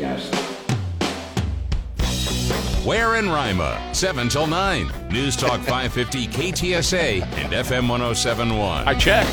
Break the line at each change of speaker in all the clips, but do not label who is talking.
guest.
Ware and Rima, 7 till 9. News Talk 550 KTSA and FM 1071.
I checked.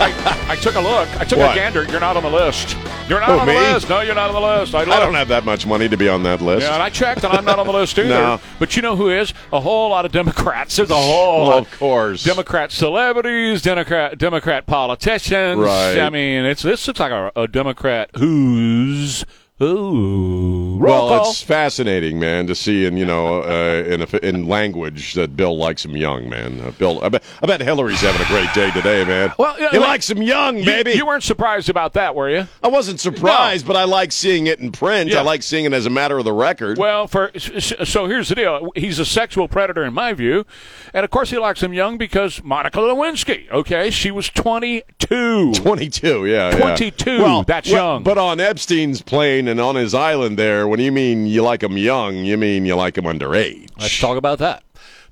I, I took a look. I took
What?
a gander. You're not on the list. You're not
Who,
on
me?
the list. No, you're not on the list. I,
I don't have that much money to be on that list.
Yeah, and I checked, and I'm not on the list either.
No.
But you know who is? A whole lot of Democrats. There's a whole
Well,
lot.
of course.
Democrat celebrities, Democrat Democrat politicians.
Right.
I mean, it's this looks like a, a Democrat who's who. Roll
well,
call.
it's fascinating, man, to see in you know uh, in a, in language that Bill likes him young, man. Uh, Bill, I bet, I bet Hillary's having a great day today, man.
Well, yeah,
he
like-
likes him young,
You-
baby.
You, weren't surprised about that, were you?
I wasn't surprised, but I like seeing it in print.
Yeah.
I like seeing it as a matter of the record.
Well, for so here's the deal. He's a sexual predator in my view, and of course he likes him young because Monica Lewinsky. Okay, she was 22.
22, yeah. yeah.
22,
Well,
that's
well,
young.
But on Epstein's plane and on his island there, when you mean you like him young, you mean you like him underage.
Let's talk about that.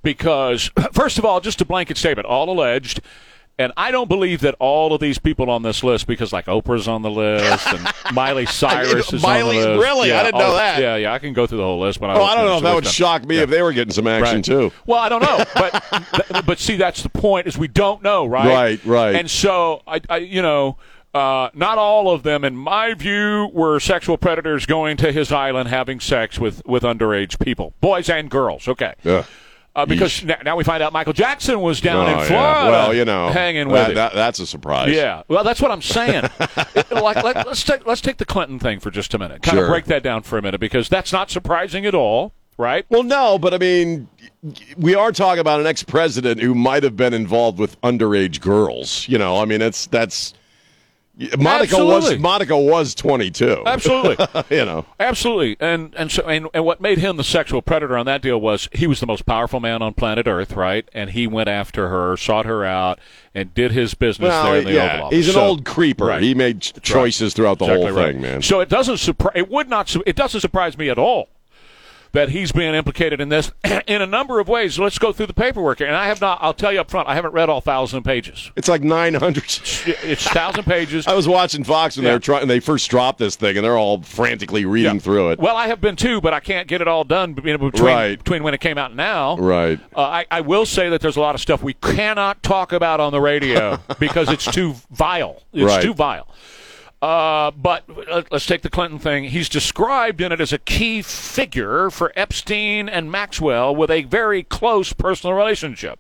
Because, first of all, just a blanket statement, all alleged. And I don't believe that all of these people on this list, because like Oprah's on the list and Miley Cyrus is
Miley-
on the list.
really? I
Yeah,
didn't know
all-
that.
Yeah, yeah, I can go through the whole list, but I
Oh, I don't know that would
list.
shock me if they were getting some action
Right.
too.
Well, I don't know, but but see, that's the point is we don't know, right?
Right, right.
And so I, I you know. Uh, not all of them, in my view, were sexual predators going to his island having sex with, with underage people, boys and girls. Okay,
Yeah.
uh, because n- now we find out Michael Jackson was down
Oh,
in
yeah.
Florida.
Well, you know,
hanging with
that,
him.
that- that's a surprise.
Yeah, well, that's what I'm saying. It- like, let, us take let's take the Clinton thing for just a minute. Kind
Sure.
of break that down for a minute because that's not surprising at all, right?
Well, no, but I mean, we are talking about an ex-president who might have been involved with underage girls. You know, I mean, it's that's Monica
Absolutely.
was Monica was 22.
Absolutely.
you know.
Absolutely, and and so and, and what made him the sexual predator on that deal was he was the most powerful man on planet Earth, right? And he went after her, sought her out, and did his business there in the Oval
yeah,
Office.
he's an
So-
old creeper.
Right.
He made ch- choices throughout the
Exactly
whole
right.
thing, man.
So it doesn't surprise. It would not. su- It doesn't surprise me at all that he's being implicated in this in a number of ways. Let's go through the paperwork, and I have not. I'll tell you up front. I haven't read all thousand pages.
It's like 900.
It's thousand pages.
I was watching Fox when
Yeah.
they were trying. They first dropped this thing, and they're all frantically reading
Yeah.
through it.
Well, I have been too, but I can't get it all done between,
Right.
between when it came out and now.
Right.
Uh, I, I will say that there's a lot of stuff we cannot talk about on the radio because it's too vile. It's
Right.
too vile. Uh, but let- let's take the Clinton thing. He's described in it as a key figure for Epstein and Maxwell with a very close personal relationship.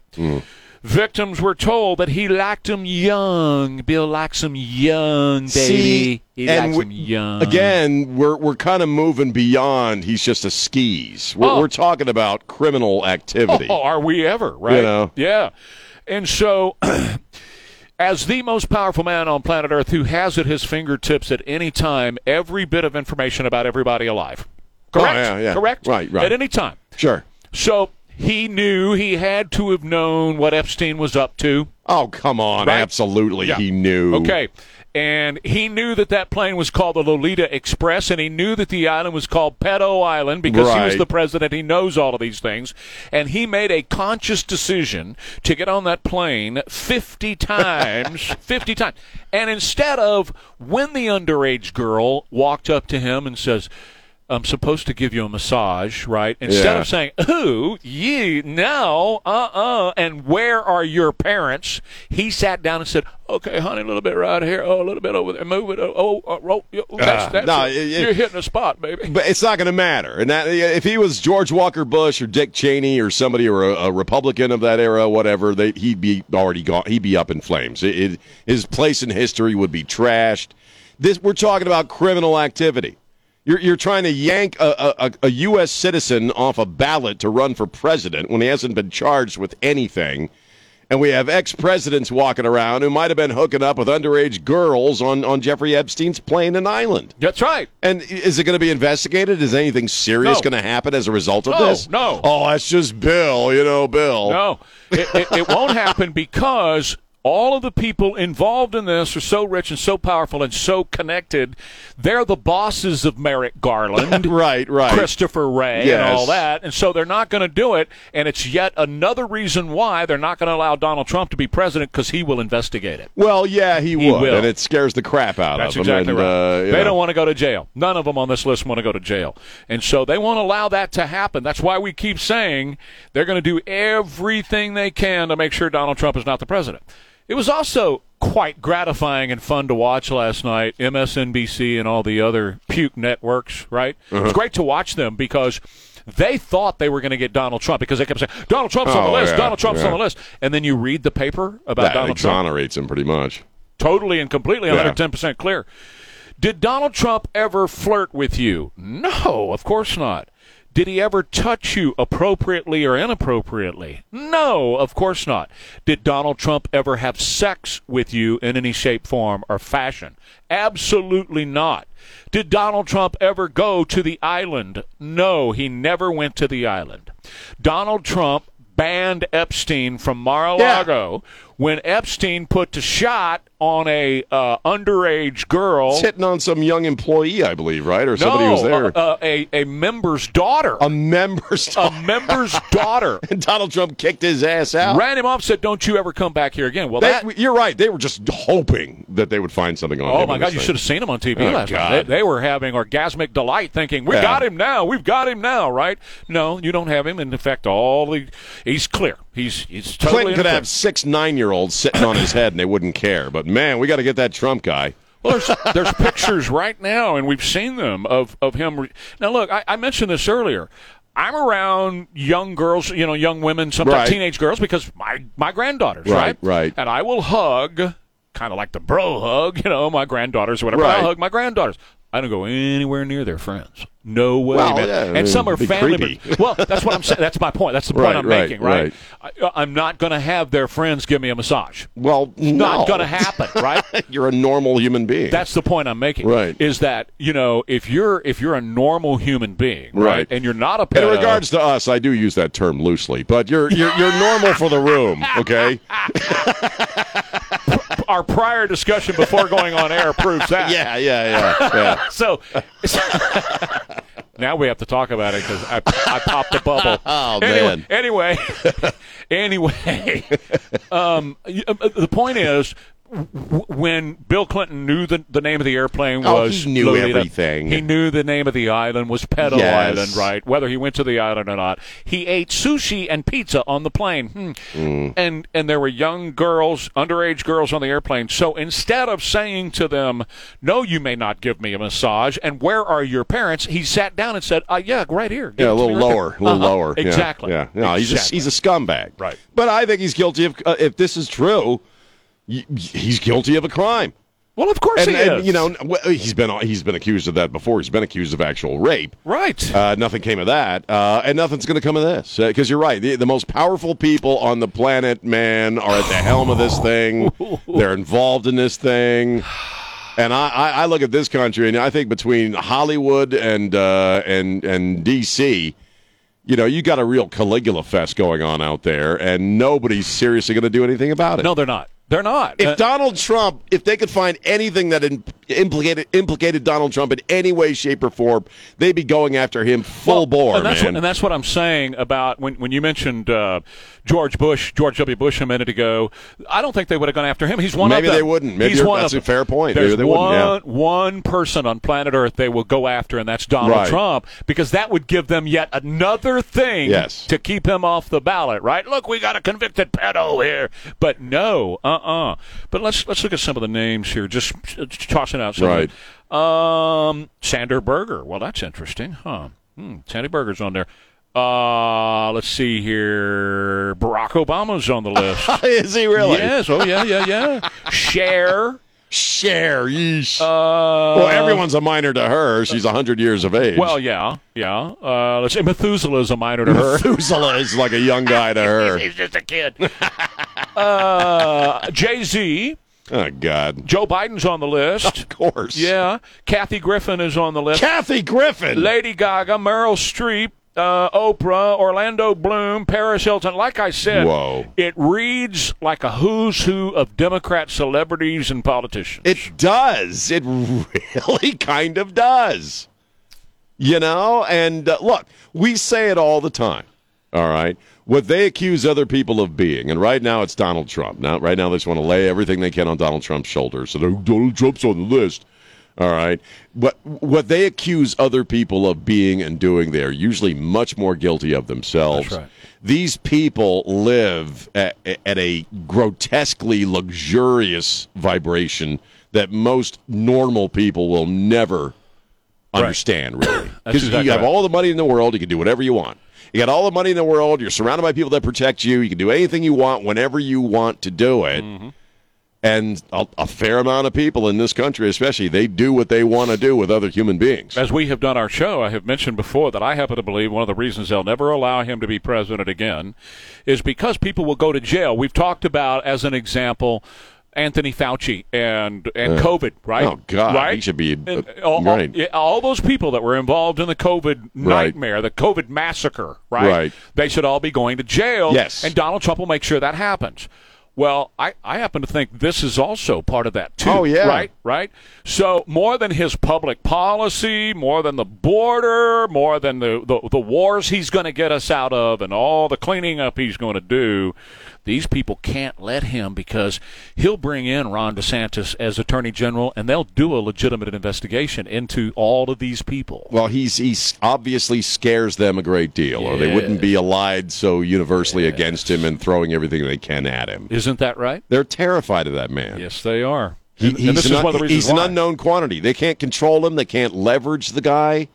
Victims were told that he liked him young. Bill likes him young, baby.
See,
he
and
likes
we-
them young.
Again, we're we're kind of moving beyond. He's just a skis. We're,
Oh.
we're talking about criminal activity.
Oh, are we ever, right?
You know.
Yeah. And so, as the most powerful man on planet Earth who has at his fingertips at any time every bit of information about everybody alive. Oh, Correct?
Oh, yeah, yeah.
Correct?
Right, right.
At any time.
Sure.
So, he knew he had to have known what Epstein was up to.
Oh, come on.
Right.
Absolutely,
Yeah.
he knew.
Okay. And he knew that that plane was called the Lolita Express, and he knew that the island was called Pedo Island because he was the president. He knows all of these things. And he made a conscious decision to get on that plane 50 times. 50 times. And instead of when the underage girl walked up to him and says, I'm supposed to give you a massage, right? Instead
Yeah.
of saying, "Ooh, you no, uh-uh," and where are your parents? He sat down and said, "Okay, honey, a little bit right here, oh, a little bit over there, move it, oh, oh, oh, that's, that's
no,
it. you're hitting a spot, baby."
But it's not going to matter. And that, if he was George Walker Bush or Dick Cheney or somebody or a, a Republican of that era, whatever, they, he'd be already gone. He'd be up in flames. It, his place in history would be trashed. This we're talking about criminal activity. You're, you're trying to yank a, a, a U.S. citizen off a ballot to run for president when he hasn't been charged with anything. And we have ex presidents walking around who might have been hooking up with underage girls on, on Jeffrey Epstein's plane and island.
That's right.
And is it going to be investigated? Is anything serious
No.
going to happen as a result of
No,
this?
no.
Oh, that's just Bill, you know, Bill.
No, it, it, it won't happen because all of the people involved in this are so rich and so powerful and so connected. They're the bosses of Merrick Garland,
right, right.
Christopher Wray, and all that. And so they're not going to do it. And it's yet another reason why they're not going to allow Donald Trump to be president because he will investigate it.
Well, yeah, he,
He
would,
will.
and it scares the crap out
That's
of him.
exactly right.
uh,
they
know.
don't want to go to jail. None of them on this list want to go to jail. And so they won't allow that to happen. That's why we keep saying they're going to do everything they can to make sure Donald Trump is not the president. It was also quite gratifying and fun to watch last night, MSNBC and all the other puke networks, right? It
Uh-huh.
was great to watch them because they thought they were going to get Donald Trump because they kept saying, Donald Trump's on the
Oh,
list,
yeah,
Donald Trump's
yeah.
on the list. And then you read the paper about
that
Donald Trump
exonerates him pretty much.
totally and completely
Yeah.
110% clear. Did Donald Trump ever flirt with you? No, of course not. Did he ever touch you appropriately or inappropriately? No, of course not. Did Donald Trump ever have sex with you in any shape, form, or fashion? Absolutely not. Did Donald Trump ever go to the island? No, he never went to the island. Donald Trump banned Epstein from Mar-a-Lago when Epstein put the shot on a uh, underage girl.
It's hitting on some young employee, I believe, right, or somebody
no,
who's there.
uh, uh, a a member's daughter.
a member's daughter.
a member's daughter
and Donald Trump kicked his ass out.
ran him off. Said, "Don't you ever come back here again." Well,
They-
that.
you're right. They were just hoping that they would find something on him.
Oh my God! You should have seen him on TV
Oh,
last night.
God.
They, they were having orgasmic delight, thinking, "We
Yeah.
got him now. We've got him now." Right? No, you don't have him. In fact, all the he's clear. He's he's totally
Clinton could have six nine year olds sitting on his head and they wouldn't care. But man, we got to get that Trump guy.
Well, there's, there's pictures right now, and we've seen them of, of him. Re- now, look, I, I mentioned this earlier. I'm around young girls, you know, young women, sometimes
Right.
teenage girls, because my my granddaughters,
Right,
right,
right.
and I will hug, kind of like the bro hug, you know, my granddaughters or whatever.
Right.
I'll hug my granddaughters. I don't go anywhere near their friends. No way,
Well,
man.
yeah,
and some are family. members. Well, that's what I'm saying. That's my point. That's the point
Right,
I'm
right,
making, right? I, uh, I'm not going to have their friends give me a massage.
Well,
Not
no.
going to happen, right?
You're a normal human being.
That's the point I'm making.
Right.
Is that you know if you're if you're a normal human being, right,
Right.
and you're not a
in regards to us, I do use that term loosely, but you're you're, you're normal for the room, okay?
our prior discussion before going on air proves that.
Yeah, yeah, yeah, yeah.
So now we have to talk about it because I, I popped the bubble.
Oh,
anyway,
man.
Anyway, anyway, um, uh, the point is. When Bill Clinton knew the, the name of the airplane
Oh,
was
he knew
Lolita,
everything.
He knew the name of the island was Pedo
Yes.
Island, right? Whether he went to the island or not, he ate sushi and pizza on the plane, hmm.
Mm.
and and there were young girls, underage girls on the airplane. So instead of saying to them, "No, you may not give me a massage," and where are your parents? He sat down and said, uh, "Yeah, right here." Give
Yeah, a little
right
lower, a little
Uh-huh.
lower.
Exactly.
Yeah, no, he's a, he's a scumbag.
Right.
But I think he's guilty of. Uh, if this is true, he's guilty of a crime.
well, of course
And,
he
and,
is.
You know, he's been he's been accused of that before. He's been accused of actual rape.
right?
Uh, nothing came of that, uh, and nothing's going to come of this because you're right. The, the most powerful people on the planet, man, are at the helm of this thing. They're involved in this thing, and I, I, I look at this country, and I think between Hollywood and uh, and and DC, you know, you got a real Caligula fest going on out there, and nobody's seriously going to do anything about it.
no, they're not. They're not.
If
Uh,
Donald Trump, if they could find anything that implicated implicated Donald Trump in any way, shape, or form, they'd be going after him full
Well,
bore,
and that's
man.
What, and that's what I'm saying about when, when you mentioned uh, George Bush, George W. Bush a minute ago. I don't think they would have gone after him. He's one
Maybe
of them.
they wouldn't. Maybe
He's one
that's
of
a fair point.
There's
Maybe they
one,
wouldn't,
one person on planet Earth they will go after, and that's Donald
Right.
Trump, because that would give them yet another thing
Yes.
to keep him off the ballot. Right? Look, we got a convicted pedo here, but no, uh-uh. But let's let's look at some of the names here. Just, just tossing out some.
Right.
Um, Sandy Berger. Well, that's interesting, huh? Hmm, Sandy Berger's on there. Uh, let's see here. Barack Obama's on the list.
Is he really?
Yes. Oh, yeah, yeah, yeah. Cher.
Share. Yeesh.
Uh,
well, everyone's a minor to her. She's hundred years of age.
Well, yeah, yeah. Uh, let's say Methuselah's a minor to her.
Methuselah is like a young guy to her.
He's just a kid. uh, Jay Z.
Oh God.
Joe Biden's on the list.
Of course.
Yeah. Kathy Griffin is on the list.
Kathy Griffin.
Lady Gaga, Meryl Streep, uh, Oprah, Orlando Bloom, Paris Hilton. Like I said,
Whoa.
it reads like a who's who of Democrat celebrities and politicians.
It does. It really kind of does. You know, and uh, look, we say it all the time. All right. What they accuse other people of being, and right now it's Donald Trump. Now, right now they just want to lay everything they can on Donald Trump's shoulders. So Donald Trump's on the list. All right. But what they accuse other people of being and doing, they are usually much more guilty of themselves.
That's right.
These people live at, at a grotesquely luxurious vibration that most normal people will never understand, really. Because
exactly
you have
right.
all the money in the world, you can do whatever you want. You got all the money in the world, you're surrounded by people that protect you, you can do anything you want whenever you want to do it.
Mm-hmm.
And a, a fair amount of people in this country, especially, they do what they want to do with other human beings.
As we have done our show, I have mentioned before that I happen to believe one of the reasons they'll never allow him to be president again is because people will go to jail. We've talked about, as an example, Anthony Fauci and and COVID, right?
Oh, God,
right?
he should be, uh,
all, all-
right.
yeah, all those people that were involved in the COVID nightmare, the COVID massacre, right?
Right.
They should all be going to jail.
Yes.
and Donald Trump will make sure that happens. Well, I, I happen to think this is also part of that too.
Oh, yeah.
right, right. So more than his public policy, more than the border, more than the the, the wars he's going to get us out of, and all the cleaning up he's going to do, these people can't let him because he'll bring in Ron DeSantis as Attorney General, and they'll do a legitimate investigation into all of these people.
Well, he's he's obviously scares them a great deal, or they wouldn't be allied so universally against him and throwing everything they can at him.
Isn't that right?
They're terrified of that man.
Yes, they are.
He-
and, and this
an,
is one of the reasons
he's an unknown quantity. They can't control him. They can't leverage the guy.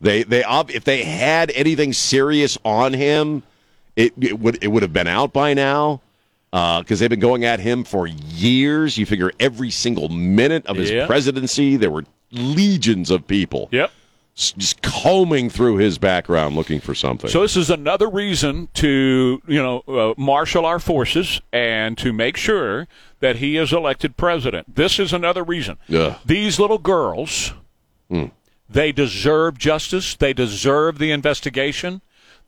They they if they had anything serious on him, it, it would it would have been out by now. Because they've been going at him for years. You figure every single minute of his
Yeah.
presidency, there were legions of people
Yep.
just combing through his background looking for something.
So this is another reason to you know uh, marshal our forces and to make sure that he is elected president. This is another reason.
Ugh.
These little girls, they deserve justice. They deserve the investigation.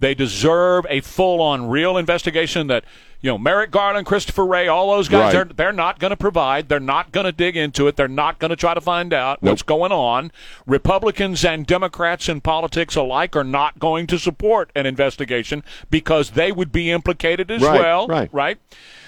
They deserve a full-on, real investigation that you know Merrick Garland, Christopher Wray, all those guys.
Right.
They're they're not going to provide. They're not going to dig into it. They're not going to try to find out what's going on. Republicans and Democrats in politics alike are not going to support an investigation because they would be implicated as
Right,
well.
right.
Right.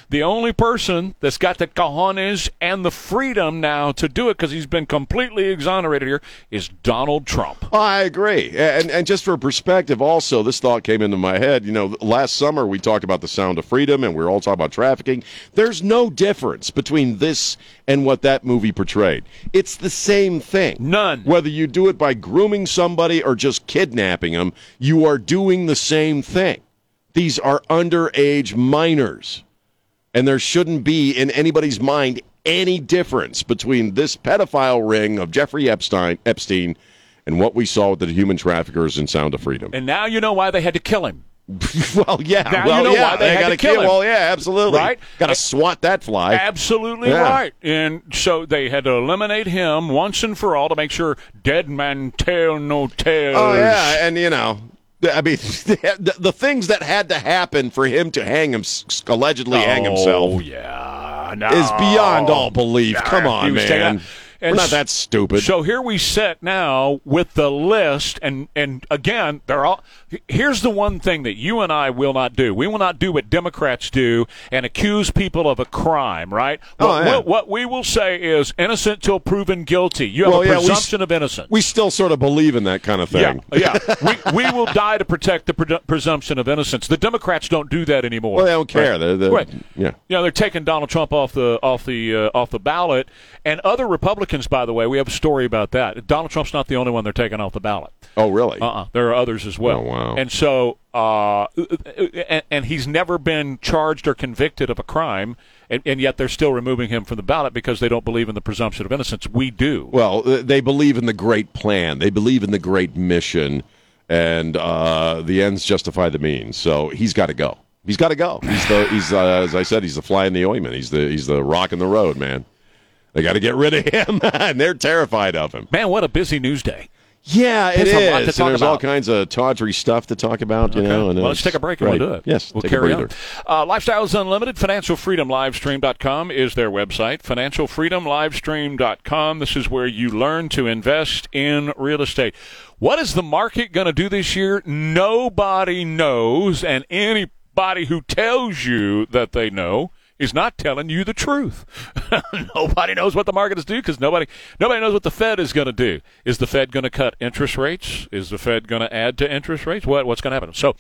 The only person that's got the cojones and the freedom now to do it because he's been completely exonerated here is Donald Trump.
Oh, I agree. And and just for perspective, also, this thought came into my head. You know, last summer we talked about the sound of freedom and we were all talking about trafficking. There's no difference between this and what that movie portrayed. It's the same thing.
None.
Whether you do it by grooming somebody or just kidnapping them, you are doing the same thing. These are underage minors. And there shouldn't be in anybody's mind any difference between this pedophile ring of Jeffrey Epstein, Epstein and what we saw with the human traffickers in Sound of Freedom.
And now you know why they had to kill him.
well, yeah.
Now you
well,
know
yeah,
why they had
gotta
to kill him.
Well, yeah, absolutely.
Right?
Got to swat that fly.
Absolutely
Yeah.
right. And so they had to eliminate him once and for all to make sure dead man tell no tales.
Oh yeah, and you know, I mean, the, the things that had to happen for him to hang him, allegedly hang
Oh,
himself,
yeah. No.
is beyond all belief. Come on, man.
And
We're not that stupid.
So here we sit now with the list, and and again, they're all. Here's the one thing that you and I will not do. We will not do what Democrats do and accuse people of a crime. Right?
Oh,
what,
yeah.
what, what we will say is innocent till proven guilty. You have
Well,
a
yeah, we
presumption of innocence.
we still sort of believe in that kind of thing.
Yeah, yeah. we, we will die to protect the pre- presumption of innocence. The Democrats don't do that anymore.
Well, they don't care.
Right.
They're- they're-
right.
yeah.
You know, they're taking Donald Trump off the off the uh, off the ballot, and other Republicans. By the way, we have a story about that. Donald Trump's not the only one they're taking off the ballot.
Oh, really?
Uh-uh. There are others as well.
Oh, wow.
And so, uh, and, and he's never been charged or convicted of a crime, and, and yet they're still removing him from the ballot because they don't believe in the presumption of innocence. We do.
Well, they believe in the great plan. They believe in the great mission, and uh, the ends justify the means. So he's got to go. He's got to go. He's the he's uh, as I said, he's the fly in the ointment. He's the he's the rock in the road, man. They got to get rid of him, and they're terrified of him.
Man, what a busy news day.
Yeah,
It's a lot to talk
And there's all kinds of tawdry stuff to talk about, you know. And
well, let's take a break and
right.
we'll do it.
Yes,
we'll carry on. Uh, Lifestyles Unlimited, Financial Freedom Livestream.com is their website. Financial Freedom Livestream.com. This is where you learn to invest in real estate. What is the market going to do this year? Nobody knows, and anybody who tells you that they know is not telling you the truth. nobody knows what the market is doing because nobody nobody knows what the Fed is going to do. Is the Fed going to cut interest rates? Is the Fed going to add to interest rates? What what's going to happen? So,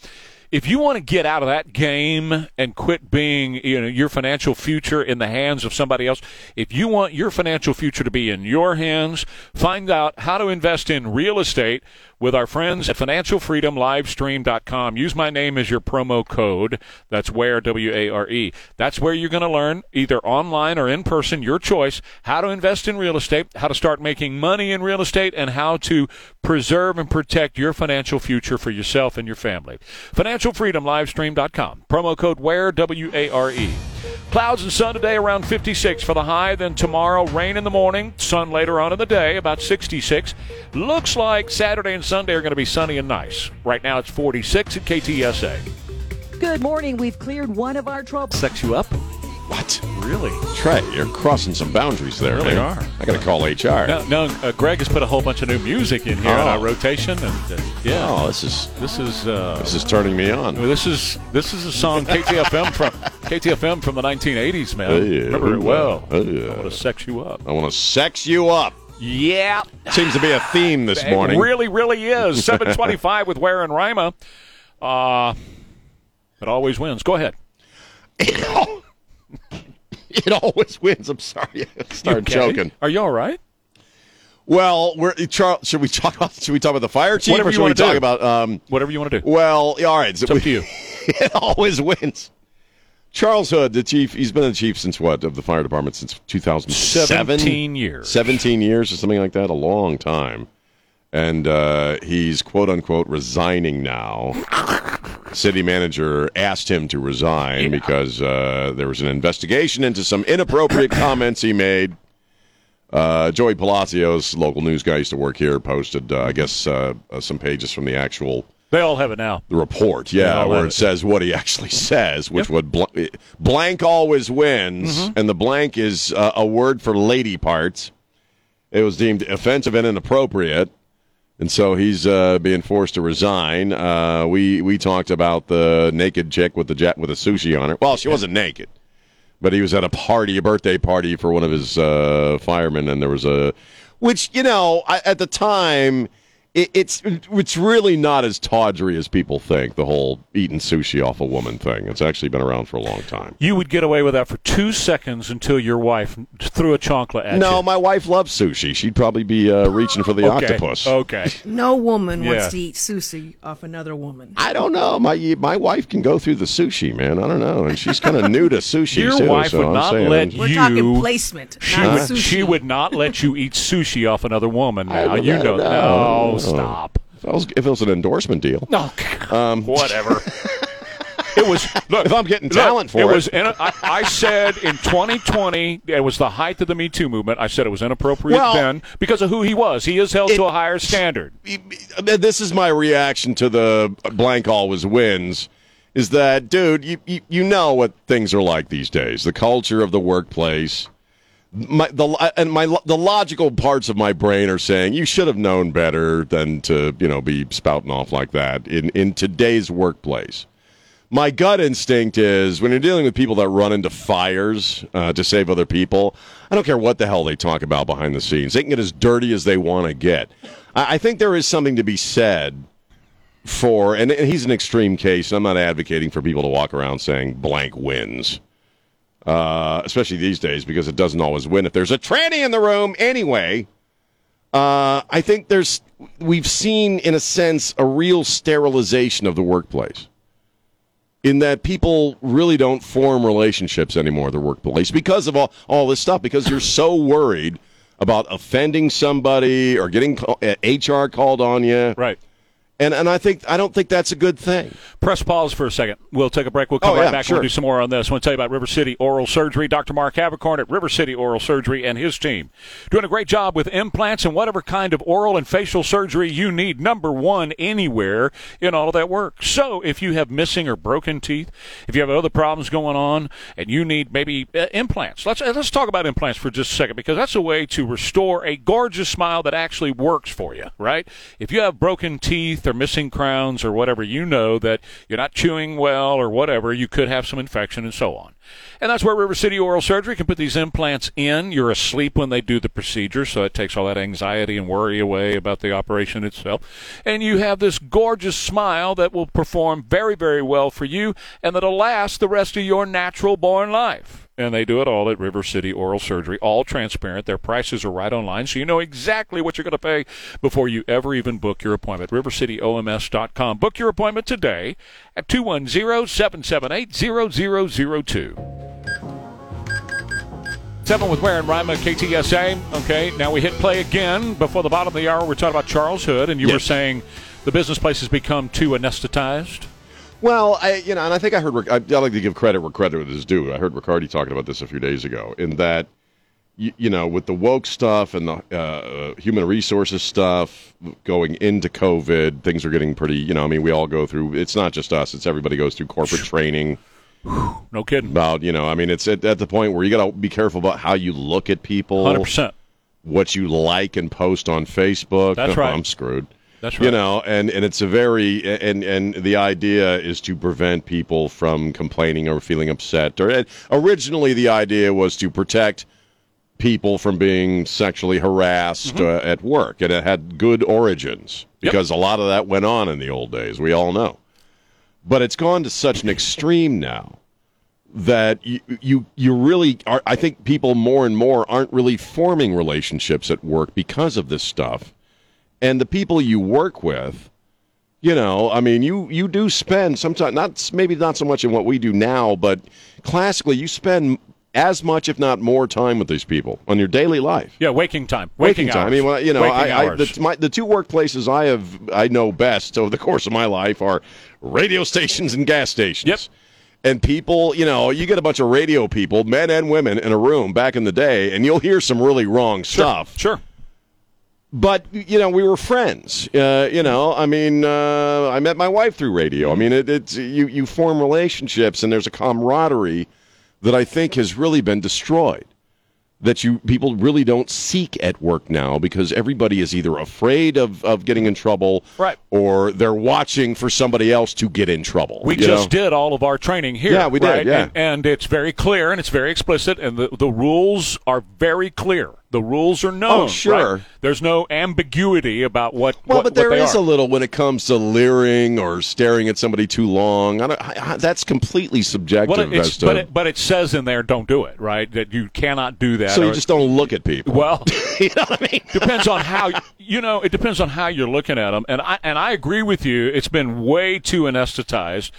if you want to get out of that game and quit being you know your financial future in the hands of somebody else, if you want your financial future to be in your hands, find out how to invest in real estate with our friends at financialfreedomlivestream.com. Use my name as your promo code. That's Ware W A R E. That's where you're going to learn either online or in person, your choice, how to invest in real estate, how to start making money in real estate, and how to preserve and protect your financial future for yourself and your family. Financialfreedomlivestream.com. Promo code WARE, W A R E. Clouds and sun today around 56 for the high. Then tomorrow, rain in the morning, sun later on in the day, about 66. Looks like Saturday and Sunday are going to be sunny and nice. Right now it's 46 at KTSA.
Good morning. We've cleared one of our troubles.
Sex you up?
What?
Really?
Trey, you're crossing some boundaries there,
Really
man.
are.
I got to call HR.
No, no uh, Greg has put a whole bunch of new music in here on
Oh.
our rotation, and uh, yeah,
Oh, this is
this is uh,
this is turning me on.
This is this is a song KTFM from KTFM from the 1980s, man.
Yeah.
Remember it well.
Yeah.
I want to sex you up.
I want to sex you up.
Yeah,
Seems to be a theme this morning.
really, really is. 725 with Ware and Rima. Uh, it always wins. Go ahead.
it always wins. I'm sorry. I started
Okay.
joking.
Are you all right?
Well, we're, Charles, should we talk about should we talk about the fire chief
Whatever
or
you
should we
wanna
talk
do.
about um
Whatever you want to do.
well, all right. So
It's up to you.
it always wins. Charles Hood, the chief, he's been the chief since what of the fire department since 2007?
17 years.
17 years or something like that, a long time. And uh, he's quote unquote resigning now. City manager asked him to resign because uh, there was an investigation into some inappropriate comments he made. Uh, Joey Palacios, local news guy, used to work here, posted, uh, I guess, uh, uh, some pages from the actual
They all have it now.
the report, yeah, where it
it.
says what he actually says, which
Yep.
would bl- blank always wins,
Mm-hmm.
and the blank is uh, a word for lady parts. It was deemed offensive and inappropriate, and so he's uh, being forced to resign. Uh, we we talked about the naked chick with the jet with a sushi on her. Well, she wasn't naked, but he was at a party, a birthday party for one of his uh, firemen, and there was a, which you know, I, at the time, it, it's it's really not as tawdry as people think. The whole eating sushi off a woman thing. It's actually been around for a long time.
You would get away with that for two seconds until your wife threw a chonkla at
No,
you.
No, my wife loves sushi. She'd probably be uh, reaching for the
okay.
octopus.
Okay.
No woman
Yeah.
wants to eat sushi off another woman.
I don't know. My my wife can go through the sushi, man. I don't know, and she's kind of new to sushi.
Your
too,
wife
so
would
I'm
not
saying,
let
We're
you.
talking placement,
She
not
would,
sushi.
she would not let you eat sushi off another woman.
I
Now
don't
you know.
know.
No,
No.
Stop.
If, I was, if it was an endorsement deal,
No,
Um,
whatever. it was. Look,
If I'm getting
look,
talent for it.
was. In I, I said in 2020 it was the height of the Me Too movement. I said it was inappropriate
Well-
then because of who he was. He is held
It-
to a higher standard.
this is my reaction to the blank always wins. Is that, dude? You, you you know what things are like these days. The culture of the workplace. My the and my the logical parts of my brain are saying you should have known better than to you know be spouting off like that in in today's workplace. My gut instinct is when you're dealing with people that run into fires uh, to save other people, I don't care what the hell they talk about behind the scenes. They can get as dirty as they want to get. I, I think there is something to be said for, and, and he's an extreme case, and I'm not advocating for people to walk around saying blank wins, uh, especially these days because it doesn't always win if there's a tranny in the room anyway. Uh, I think there's we've seen, in a sense, a real sterilization of the workplace in that people really don't form relationships anymore the workplace because of all, all this stuff because you're so worried about offending somebody or getting call, uh, HR called on you
Right.
And and I think I don't think that's a good thing.
Press pause for a second. We'll take a break. We'll come
Oh,
right
yeah,
back.
sure.
We'll do some more on this. I want to tell you about River City Oral Surgery. Dr. Mark Havercorn at River City Oral Surgery and his team doing a great job with implants and whatever kind of oral and facial surgery you need. Number one anywhere in all of that work. So if you have missing or broken teeth, if you have other problems going on, and you need maybe uh, implants, let's uh, let's talk about implants for just a second because that's a way to restore a gorgeous smile that actually works for you. Right? If you have broken teeth or missing crowns or whatever, you know that you're not chewing well or whatever, you could have some infection and so on. And that's where River City Oral Surgery can put these implants in. You're asleep when they do the procedure, so it takes all that anxiety and worry away about the operation itself. And you have this gorgeous smile that will perform very, very well for you and that'll last the rest of your natural born life. And they do it all at River City Oral Surgery, all transparent. Their prices are right online, so you know exactly what you're going to pay before you ever even book your appointment. RiverCityOMS.com. Book your appointment today at 210 778 0002. Seven with Ware and Rima, KTSA. Okay, now we hit play again. Before the bottom of the hour, we're talking about Charles Hood, and you were saying the business place has become too anesthetized.
Well, I you know, and I think I heard. I, I like to give credit where credit is due. I heard Riccardi talking about this a few days ago. In that, you, you know, with the woke stuff and the uh, human resources stuff going into COVID, things are getting pretty. You know, I mean, we all go through. It's not just us. It's everybody goes through corporate training
No kidding.
about. You know, I mean, it's at, at the point where you got to be careful about how you look at people,
100%.
what you like and post on Facebook.
That's right.
I'm screwed.
That's
You know, and, and it's a very and and the idea is to prevent people from complaining or feeling upset. Or originally, the idea was to protect people from being sexually harassed uh, at work, and it had good origins
Yep.
because a lot of that went on in the old days. We all know, but it's gone to such an extreme now that you you you really are. I think people more and more aren't really forming relationships at work because of this stuff and the people you work with you know i mean you you do spend sometimes not maybe not so much in what we do now but classically you spend as much if not more time with these people on your daily life
Yeah, waking time.
waking,
Waking,
time i mean well, you know I, I the, my, the two workplaces i have i know best over the course of my life are radio stations and gas stations
Yep.
and people, you know, you get a bunch of radio people, men and women, in a room back in the day, and you'll hear some really wrong stuff
Sure.
But you know we were friends uh, you know i mean uh, i met my wife through radio i mean it, it's you, you form relationships and there's a camaraderie that i think has really been destroyed that you people really don't seek at work now because everybody is either afraid of, of getting in trouble
Right.
or they're watching for somebody else to get in trouble
We just
know?
did all of our training here.
Yeah, we did, yeah.
And, and it's very clear and it's very explicit, and the, the rules are very clear. The rules are known.
Oh, sure.
right? There's no ambiguity about what.
Well,
what,
but there is
are.
a little when it comes to leering or staring at somebody too long. I don't, I, I, that's completely subjective.
Well,
to,
but, it, but it says in there, don't do it, right? That you cannot do that.
so you just don't look at people.
Well,
you know what I mean?
depends on how you know. It depends on how you're looking at them, and I and I agree with you. It's been way too anesthetized,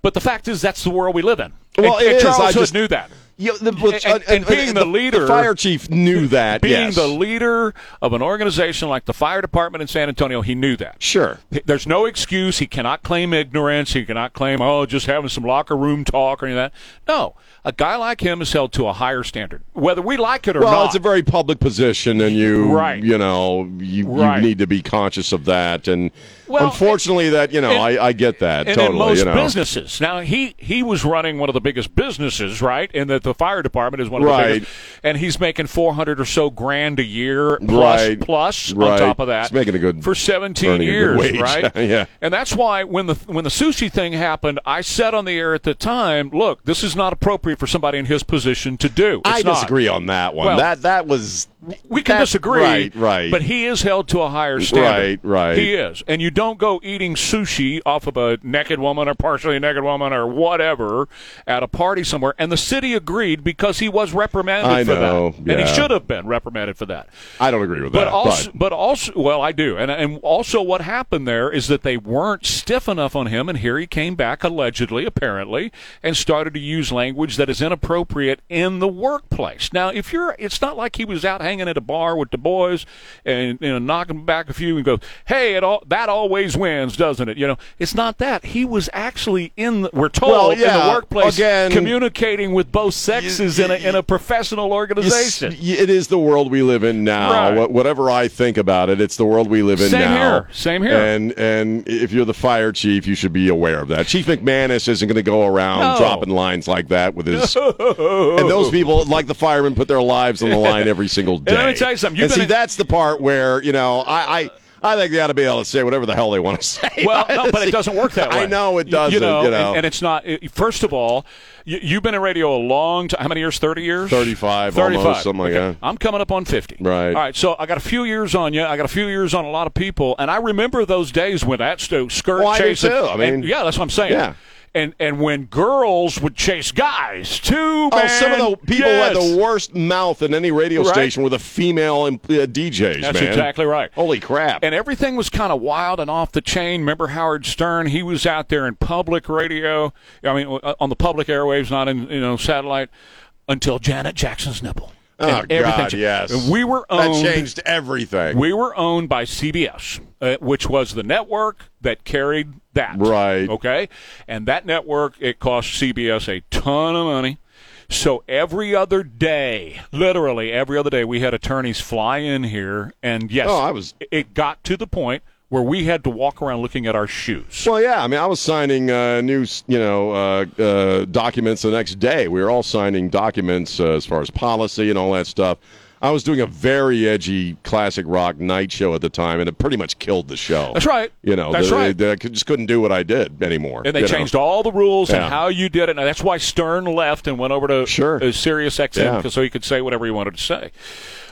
but the fact is that's the world we live in.
Well,
and,
it
and
is.
Charles
I
Hood
just-
knew that.
Yeah, the,
And- and uh, uh, being the leader- the
fire chief knew that.
Being
yes.
the leader of an organization like the fire department in San Antonio, he knew that.
sure.
There's no excuse. He cannot claim ignorance. He cannot claim, oh, just having some locker room talk or any of that. No. A guy like him is held to a higher standard, whether we like it or
Well,
not.
it's a very public position, and you,
Right.
you know, you,
Right.
you need to be conscious of that. And
Well,
unfortunately, that you know,
and-
I, I get that
and
totally.
most
you know,
businesses. Now he he was running one of the biggest businesses, right? And that the fire department is one of the
Right.
biggest, and he's making four hundred or so grand a year plus
Right.
plus on top of that.
He's making a good-
for seventeen
earning a good
years, right?
Yeah.
And that's why when the when the sushi thing happened, I said on the air at the time, look, this is not appropriate for somebody in his position to do.
I
It's not.
disagree on that one.
Well,
that that was
We can
that-
disagree,
Right, right.
But he is held to a higher standard.
Right, right.
He is, and you don't go eating sushi off of a naked woman or partially naked woman or whatever at a party somewhere. And the city agreed because he was reprimanded
I
for
know,
that, and he should have been reprimanded for that.
I don't agree with
But
that.
also, but also, well, I do, and and also, what happened there is that they weren't stiff enough on him, and here he came back allegedly, apparently, and started to use language that is inappropriate in the workplace. Now, if you're, it's not like he was out hanging hanging at a bar with the boys and you know knocking back a few and go, "Hey, it all that always wins, doesn't it?" You know, it's not that. He was actually in. The, we're told
Well,
in the workplace,
again-
communicating with both sexes in a in a professional organization.
It is the world we live in now.
Right.
Whatever I think about it, it's the world we live in
Same
now.
here. Same here.
And and if you're the fire chief, you should be aware of that. Chief McManus isn't going to go around
No.
dropping lines like that with his. and those people, like the firemen, put their lives on the line every single day.
let me tell you something. You've
and see,
in-
that's the part where you know I. I I think they ought to be able to say whatever the hell they want to say.
Well, no, but it doesn't work that way.
I know it doesn't.
You know,
you know.
And, and it's not. First of all, you, you've been in radio a long time. How many years? Thirty years.
35,
35.
almost, something like that.
I'm coming up on fifty.
Right.
All right. So I got a few years on you. I got a few years on a lot of people, and I remember those days when that skirt
Well, I do
chasing.
too. I mean-
and- yeah, that's what I'm saying.
Yeah.
And and when girls would chase guys too,
Oh, some of the people who had the worst mouth in any radio
Right.
station were the female uh, DJs.
That's
man.
exactly right.
Holy crap!
and everything was kind of wild and off the chain. Remember Howard Stern? He was out there in public radio. I mean, uh, on the public airwaves, not in you know satellite. Until Janet Jackson's nipple.
oh
everything
God, yes.
We were
that changed everything.
We were owned by CBS, uh, which was the network that carried that.
Right.
Okay. And that network, it cost CBS a ton of money. So every other day, literally every other day, we had attorneys fly in here, and yes,
Oh, I was-
It got to the point where we had to walk around looking at our shoes.
well, yeah. I mean, I was signing uh, new, you know, uh, uh, documents the next day. We were all signing documents uh, as far as policy and all that stuff. I was doing a very edgy classic rock night show at the time, and it pretty much killed the show.
That's right.
You know,
That's
the-
right.
the- I could- just couldn't do what I did anymore.
And they
you know.
changed all the rules
Yeah.
and how you did it. And that's why Stern left and went over to
Sure.
uh, Sirius XM
Yeah.
so he could say whatever he wanted to say.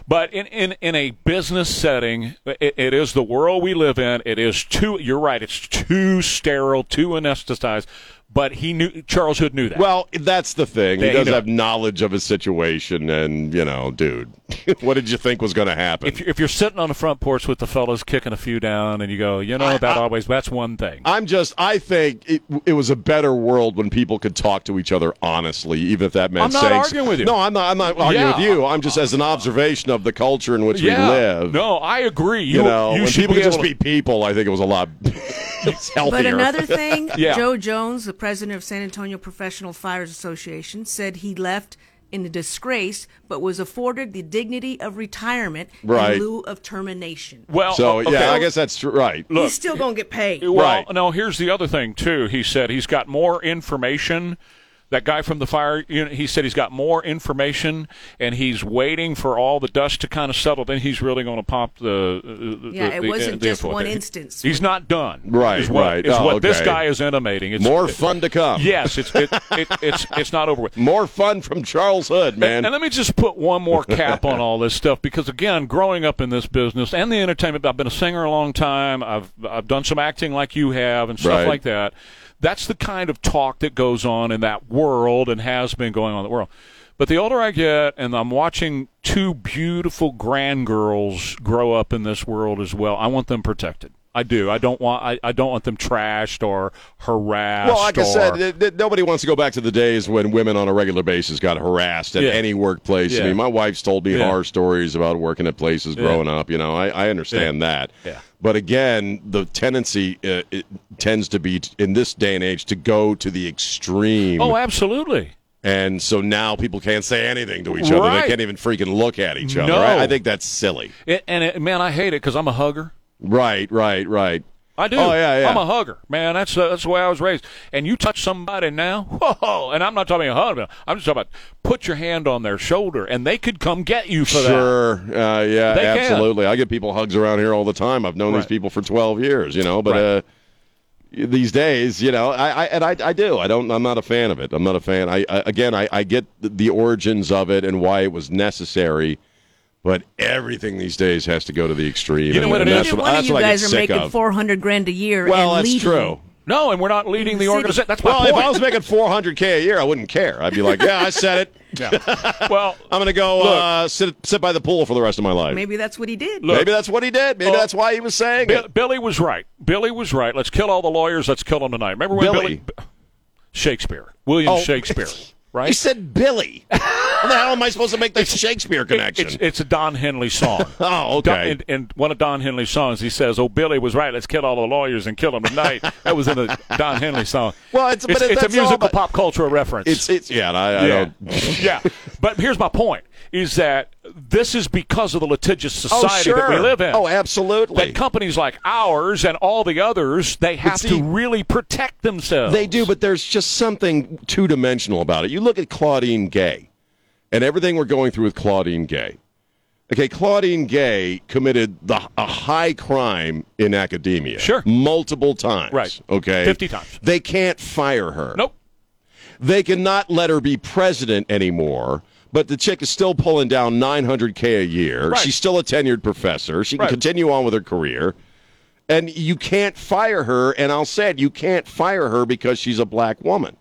But in, in, in a business setting, it, it is the world we live in. It is too. You're right. It's too sterile, too anesthetized. But he knew Charles Hood knew that.
Well, that's the thing.
Yeah,
he
you
does
know.
have knowledge of his situation, and you know, dude, what did you think was going to happen?
if, you- if you're sitting on the front porch with the fellas kicking a few down, and you go, you know,
I-
that
I-
always that's one thing.
I'm just, I think it, it was a better world when people could talk to each other honestly, even if that meant
I'm not
saying.
arguing with you.
No, I'm not. I'm not arguing
Yeah.
with you. I'm just as an observation of the culture in which
yeah.
we live.
No, I agree.
you, know,
you
when people could just
to-
be people, I think it was a lot it's healthier.
But another thing,
Yeah.
Joe Jones, the president of San Antonio Professional Fires Association, said he left in disgrace, but was afforded the dignity of retirement
Right.
in lieu of termination.
Well,
so
okay.
yeah, I guess that's true. Right.
Look,
He's still going to get paid.
Well,
Right.
no, here's the other thing, too. He said he's got more information. That guy from the fire unit, he said he's got more information and he's waiting for all the dust to kind of settle. Then he's really going to pop the. Uh,
Yeah,
the-
it wasn't
the
just
info
one instance.
He's not done.
Right,
is what,
right.
Is
Oh,
what this guy is intimating. It's,
More fun to come.
Yes, it's it, it, it's it's not over with.
More fun from Charles Hood, man.
And let me just put one more cap on all this stuff because again, growing up in this business and the entertainment, I've been a singer a long time. I've I've done some acting like you have and stuff
Right.
like that. That's the kind of talk that goes on in that world and has been going on in the world. But the older I get, and I'm watching two beautiful grand girls grow up in this world as well, I want them protected. I do. I don't want. I, I don't want them trashed or harassed.
Well, like I
or-
said, th- th- nobody wants to go back to the days when women on a regular basis got harassed at
Yeah.
any workplace.
Yeah.
I mean, my wife's told me
Yeah.
horror stories about working at places growing up. You know, I, I understand that.
Yeah.
But again, the tendency uh, it tends to be t- in this day and age to go to the extreme.
oh, absolutely.
and so now people can't say anything to each other.
Right.
They can't even freaking look at each other.
No.
I, I think that's silly.
It, and it, man, I hate it because I'm a hugger.
Right, right, right.
I do.
Oh, yeah, yeah.
I'm a hugger, man. That's uh, that's the way I was raised. And you touch somebody now, whoa! And I'm not talking about hug. I'm just talking about put your hand on their shoulder, and they could come get you for that.
Sure. Uh, yeah,
They can.
absolutely. I get people hugs around here all the time. I've known these people for 12 years, you know, but
Right.
uh, these days, you know, I, I and I, I do. I don't. I'm not a fan of it. I'm not a fan. I, I again, I, I get the, the origins of it and why it was necessary, but everything these days has to go to the extreme.
You know
and,
what it
and
is?
that's
Neither
what,
one of you
what I get
guys are making
of.
four hundred grand a year.
Well,
and
that's
leading.
true.
No, and we're not leading the organization. That's my
Well, if. I was making 400k a year, I wouldn't care. I'd be like, yeah, I said it.
well,
I'm going to go
Look.
uh, sit sit by the pool for the rest of my life.
Maybe that's what he did.
Look.
Maybe that's what he did. Maybe
Oh.
that's why he was saying
Bill,
it.
Billy was right. Billy was right. Let's kill all the lawyers. Let's kill them tonight. Remember when
Billy?
Billy? Shakespeare. William
Oh.
Shakespeare. right?
You said Billy. How the hell am I supposed to make the Shakespeare connection?
It's, it's a Don Henley song.
Oh, okay.
Don, in, in one of Don Henley's songs, he says, "Oh, Billy was right. Let's kill all the lawyers and kill them tonight." that was in a Don Henley song.
Well, it's- but
it's, it's a
that's all
musical pop culture reference.
it's it's yeah. and I, I
yeah, yeah. But here's my point: is that this is because of the litigious
Oh,
society
sure.
that we live in.
Oh, absolutely.
That companies like ours and all the others, they have
see-
to really protect themselves.
They do, but there's just something two dimensional about it. You look at Claudine Gay and everything we're going through with Claudine Gay. Okay, Claudine Gay committed the, a high crime in academia.
Sure.
Multiple times.
Right.
Okay.
50 times.
They can't fire her.
Nope.
They cannot let her be president anymore. But the chick is still pulling down 900K a year.
Right.
She's still a tenured professor. She can
Right.
continue on with her career. And you can't fire her. And I'll say it, you can't fire her because she's a black woman.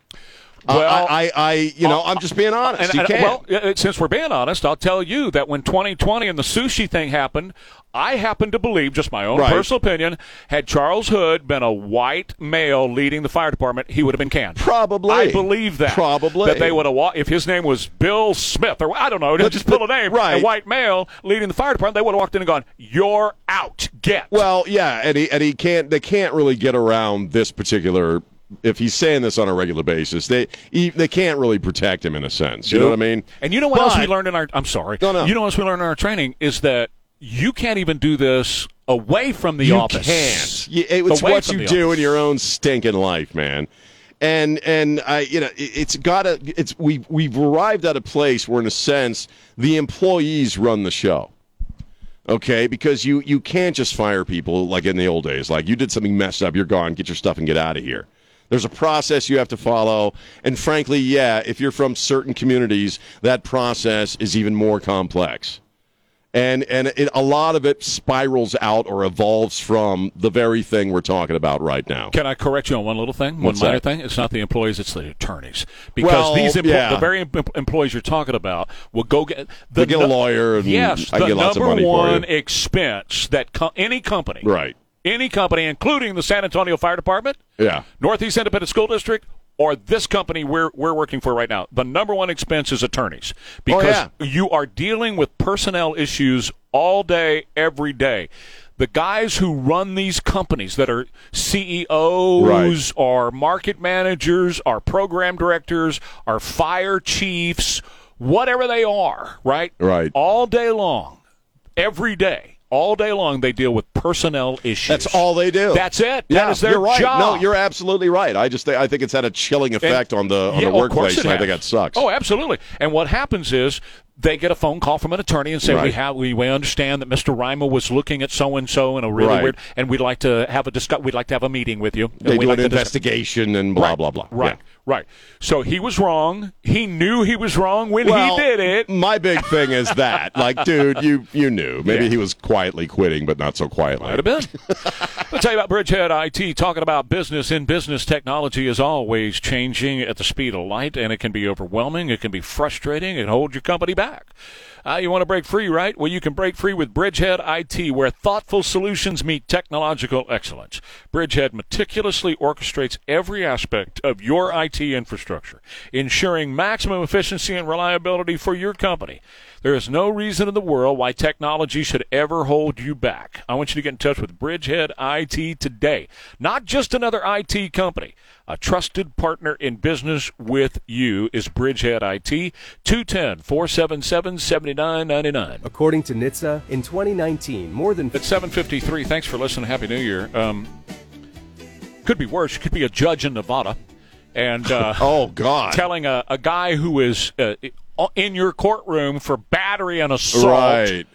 Uh,
Well-
I, I, I, you know, I'm just being honest.
And,
can't.
well, uh, since we're being honest, I'll tell you that when 2020 and the sushi thing happened, I happen to believe, just my own
Right.
personal opinion, had Charles Hood been a white male leading the fire department, he would have been canned.
Probably.
I believe that.
Probably.
That they would have, wa- if his name was Bill Smith, or I don't know,
But-
just pull a name,
right.
a white male leading the fire department, they would have walked in and gone, You're out. Get.
Well, yeah, and he and he can't. They can't really get around this particular. If he's saying this on a regular basis, they he, they can't really protect him in a sense. You know what I mean?
And you know what else we learned in our I'm sorry.
No, no.
You know what else we learned in our training is that you can't even do this away from the
you
office.
can't. You- it's
Away
what you do
office.
in your own stinking life, man. And and I, you know, it- it's gotta. It's we we've arrived at a place where, in a sense, the employees run the show. Okay, because you you can't just fire people like in the old days. Like you did something messed up, you're gone. Get your stuff and get out of here. There's a process you have to follow, and frankly, yeah, if you're from certain communities, that process is even more complex and and it, a lot of it spirals out or evolves from the very thing we're talking about right now.
Can I correct you on one little thing,
What's
one minor
that?
thing? It's not the employees; it's the attorneys. Because
Well,
these empl-
yeah.
the very em- employees you're talking about will go get the
They get a lawyer and
yes,
I
the
get lots of
number
money for you.
one expense that co- any company,
Right.
Any company, including the San Antonio Fire Department,
Yeah.
Northeast Independent School District, or this company we're we're working for right now, the number one expense is attorneys oh, because
Oh, yeah.
you are dealing with personnel issues all day, every day. The guys who run these companies that are CEOs, are market managers, are program directors, are fire chiefs, whatever they are, right?
Right.
All day long, every day, all day long, they deal with personnel issues.
That's all they do.
That's it.
Yeah,
that is their
you're right.
job.
No, you're absolutely right. I just think, I think it's had a chilling effect on the on
Yeah,
the workplace,
it
and I think that sucks.
Oh, absolutely. And what happens is they get a phone call from an attorney and say, "We have we, we understand that Mr. Rima was looking at so and so in a really
Right.
weird, and we'd like to have a discuss. We'd like to have a meeting with you.
they
And we'd
do
like
an investigation and blah
right,
blah blah.
Right,
Yeah.
Right. So he was wrong. He knew he was wrong when
Well,
he did it.
My big thing is that, like, dude, you you knew. Maybe
Yeah.
he was quietly quitting, but not so quietly.
Might have been. I'll tell you about Bridgehead IT. Talking about business in business, technology is always changing at the speed of light, and it can be overwhelming. It can be frustrating. It hold your company back. Uh, you want to break free, right? Well, you can break free with Bridgehead IT, where thoughtful solutions meet technological excellence. Bridgehead meticulously orchestrates every aspect of your IT infrastructure, ensuring maximum efficiency and reliability for your company. There is no reason in the world why technology should ever hold you back. I want you to get in touch with Bridgehead IT today. Not just another IT company. A trusted partner in business with you is Bridgehead IT, 210 477 7999.
According to NHTSA, in 2019, more than
It's 753. Thanks for listening. Happy New Year. Um, could be worse. Could be a judge in Nevada and uh,
Oh God.
telling a, a guy who is uh, in your courtroom for battery and assault
right.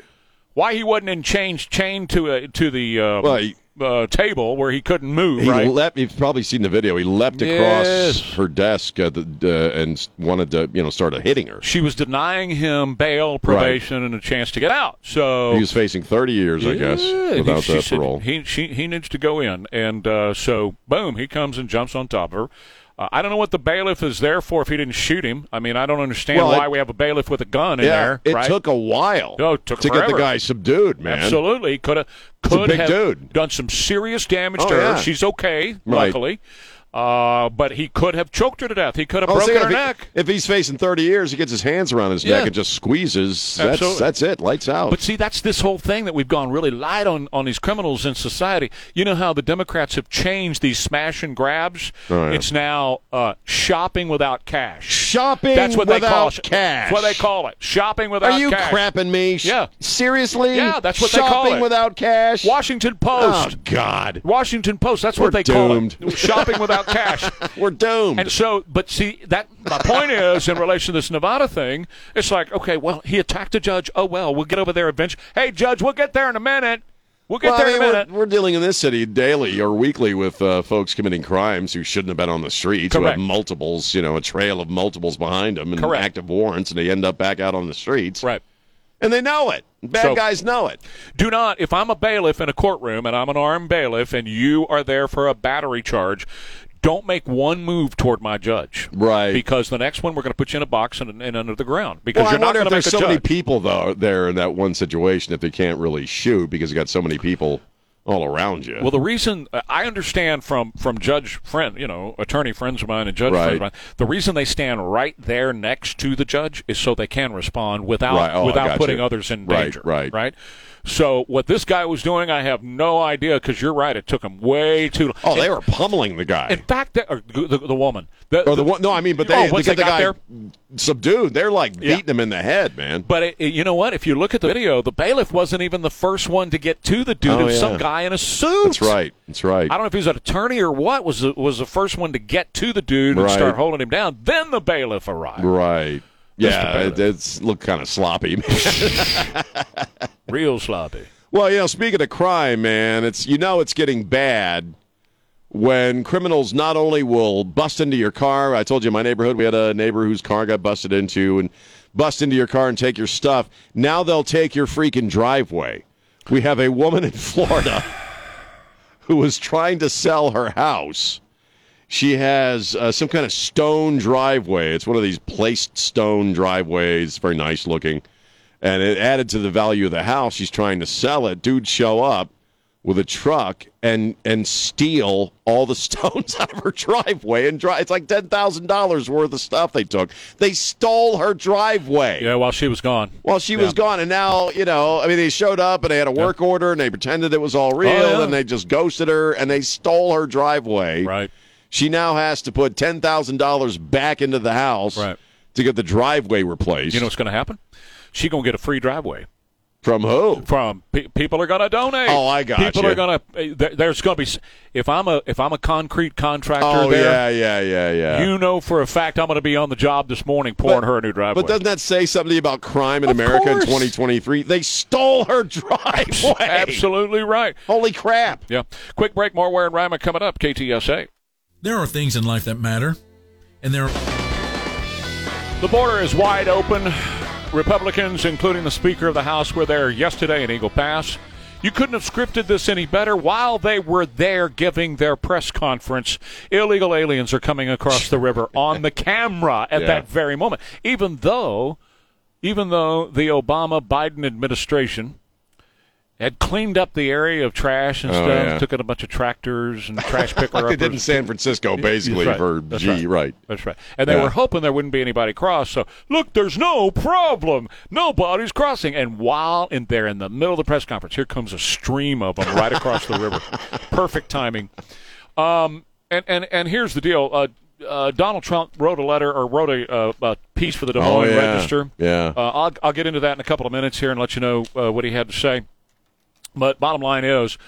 why he wasn't in chains chained to a, to the uh,
Well, he-
uh, table where he couldn't move.
He
right?
leapt. You've probably seen the video. He leapt
Yes.
across her desk uh, the, uh, and wanted to, you know, start hitting her.
she was denying him bail, probation, and a chance to get out. So
He was facing 30 years, I guess,
Yeah, he-
without
she
that
said
parole.
He she, he needs to go in, and uh, so boom, he comes and jumps on top of her. Uh, I don't know what the bailiff is there for if he didn't shoot him. I mean, I don't understand
Well,
why
it-
we have a bailiff with a gun in
yeah,
there.
it
right?
took a while
Oh, it took
to get the guy subdued, man.
Absolutely, could have could have
dude.
done some serious damage
Oh,
to her.
yeah.
She's okay,
Right.
luckily. Uh, but he could have choked her to death. He could have
was
broken her
if,
neck.
he- if he's facing 30 years, he gets his hands around his
Yeah.
neck and just squeezes. That's,
Absolutely.
that's it. Lights out.
But see, that's this whole thing that we've gone really light on on these criminals in society. You know how the Democrats have changed these smash and grabs?
Oh, yeah.
It's now uh, shopping without cash.
Shopping
That's what they call it.
cash.
That's what they call it. Shopping without
Are you
cash.
crapping me?
Yeah.
Seriously?
Yeah, that's what they call it.
Shopping without cash?
Washington Post. Oh.
God.
Washington Post. That's
We're
what they
doomed.
call it. Shopping without cash.
We're doomed.
And so, but see, that my point is in relation to this Nevada thing. It's like, okay, well, he attacked a judge. Oh well, we'll get over there eventually. Hey, judge, we'll get there in a minute. We'll get
well,
there
I mean,
in a
we're,
minute.
we're dealing in this city daily or weekly with uh, folks committing crimes who shouldn't have been on the streets,
Correct.
who have multiples, you know, a trail of multiples behind them and
Correct.
active warrants, and they end up back out on the streets.
Right.
And they know it. Bad
So-
guys know it.
Do not, if I'm a bailiff in a courtroom and I'm an armed bailiff and you are there for a battery charge, don't make one move toward my judge.
Right.
Because the next one we're going to put you in a box and, and under the ground because
Well,
you're not going to make
there's so many people though there in that one situation if they can't really shoot because you got so many people all around you.
Well, the reason I understand from from judge friend, you know, attorney friends of mine and judge
Right.
friends of mine, the reason they stand right there next to the judge is so they can respond without
Right. Oh,
without putting
you.
others in
Right,
danger.
right.
Right. So what this guy was doing, I have no idea because you're right. It took him way too. long.
oh, they were pummeling the guy.
In fact, the, the woman. The,
or the one? No, I mean, but they,
Oh,
they
once
get
they
the
got
guy
there?
subdued. They're like
Yeah.
beating him in the head, man.
But it, it- you know what? If you look at the video, the bailiff wasn't even the first one to get to the dude.
Oh,
it was
yeah.
some guy in a suit.
That's right. That's right.
I don't know if he was an attorney or what. Was the, was the first one to get to the dude and start holding him down. Then the bailiff arrived.
Right. Yeah, it, it's looked kind of sloppy.
Real sloppy.
well, you know, speaking of crime, man, it's you know it's getting bad when criminals not only will bust into your car. I told you in my neighborhood we had a neighbor whose car got busted into and bust into your car and take your stuff. Now they'll take your freaking driveway. We have a woman in Florida who was trying to sell her house. She has uh, some kind of stone driveway. It's one of these placed stone driveways, very nice looking. And it added to the value of the house. She's trying to sell it. Dudes show up with a truck and and steal all the stones out of her driveway and drive. It's like ten thousand dollars worth of stuff they took. They stole her driveway
Yeah, while she was gone.
while she was gone. And now, you know, I mean, they showed up and they had a work order and they pretended it was all real
Oh, yeah.
and they just ghosted her and they stole her driveway.
Right.
She now has to put ten thousand dollars back into the house
Right.
to get the driveway replaced.
You know what's going to happen? She going to get a free driveway.
from who?
From pe- people are going to donate.
Oh, I got it.
People
you.
are going eh, to. There's going to be. If I'm a if I'm a concrete contractor
Oh
there,
yeah, yeah, yeah, yeah.
you know for a fact I'm going to be on the job this morning pouring her a new driveway.
but doesn't that say something about crime in
Of
America in 2023? They stole her driveway.
Absolutely right.
Holy crap!
Yeah. Quick break. More Ware and Rima coming up. KTSA.
There are things in life that matter, and there
The border is wide open. Republicans, including the Speaker of the House, were there yesterday in Eagle Pass. You couldn't have scripted this any better. While they were there giving their press conference, illegal aliens are coming across the river on the camera at
Yeah.
that very moment. Even though, even though the Obama Biden administration had cleaned up the area of trash and
Oh,
stuff,
yeah.
took in a bunch of tractors and trash picker
Like they did in San Francisco, basically
right.
for
That's
G, right?
That's right. And they
Yeah.
were hoping there wouldn't be anybody cross. So look, there's no problem. Nobody's crossing. And while in there in the middle of the press conference, here comes a stream of them right across the river. Perfect timing. Um, and and and here's the deal. Uh, uh, Donald Trump wrote a letter or wrote a, uh, a piece for the Des
Oh,
Moines
yeah.
Register.
Yeah.
Uh, I'll I'll get into that in a couple of minutes here and let you know uh, what he had to say. But bottom line is,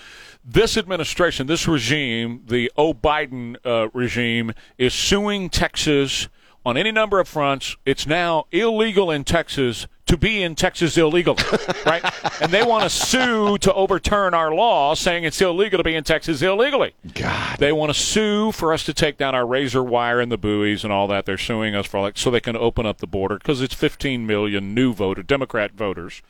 this administration, this regime, the O Biden uh, regime, is suing Texas on any number of fronts. It's now illegal in Texas to be in Texas illegally, right? And they want to sue to overturn our law saying it's illegal to be in Texas illegally.
God.
They want to sue for us to take down our razor wire and the buoys and all that. They're suing us for like so they can open up the border because it's 15 million new voter Democrat voters.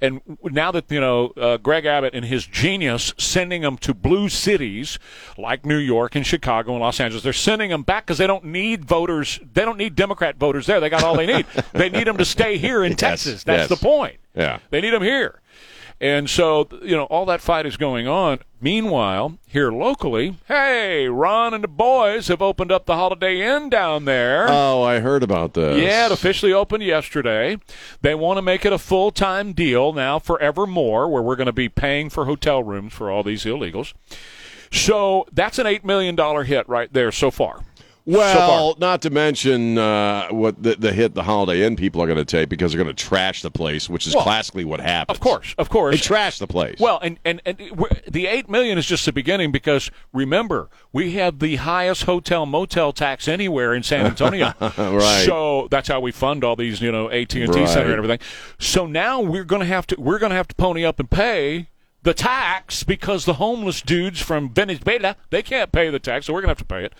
And now that you know uh, Greg Abbott and his genius sending them to blue cities like New York and Chicago and Los Angeles, they're sending them back because they don't need voters. They don't need Democrat voters there. They got all they need. they need them to stay here in
Yes,
Texas. That's
yes.
the point.
Yeah.
They need them here. And so, you know, all that fight is going on. Meanwhile, here locally, hey, Ron and the boys have opened up the Holiday Inn down there.
Oh, I heard about this.
Yeah, it officially opened yesterday. They want to make it a full time deal now forevermore, where we're going to be paying for hotel rooms for all these illegals. So that's an $8 million hit right there so far.
Well, not to mention uh, what the, the hit the Holiday Inn people are going to take because they're going to trash the place, which is
Well,
classically what happens.
Of course, of course.
They trash the place.
Well, and and, and the eight million is just the beginning because remember we have the highest hotel motel tax anywhere in San Antonio.
Right.
So that's how we fund all these, you know, AT and T. Center and everything. So now we're going to have to we're going to have to pony up and pay the tax because the homeless dudes from Venezuela they can't pay the tax, so we're going to have to pay it.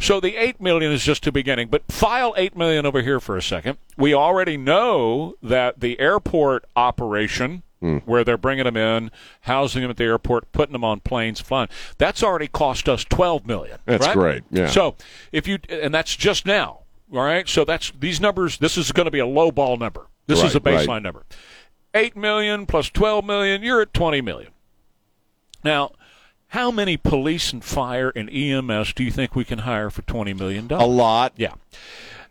So the eight million is just the beginning, but file eight million over here for a second. We already know that the airport operation, hmm. where they're bringing them in, housing them at the airport, putting them on planes, flying, that's already cost us twelve million.
That's
right?
great, yeah.
So if you and that's just now, all right. So that's these numbers. This is going to be a low ball number. This is a baseline
right.
number. Eight million plus twelve million, you're at twenty million. Now, how many police and fire and EMS do you think we can hire for twenty million dollars?
a lot.
Yeah.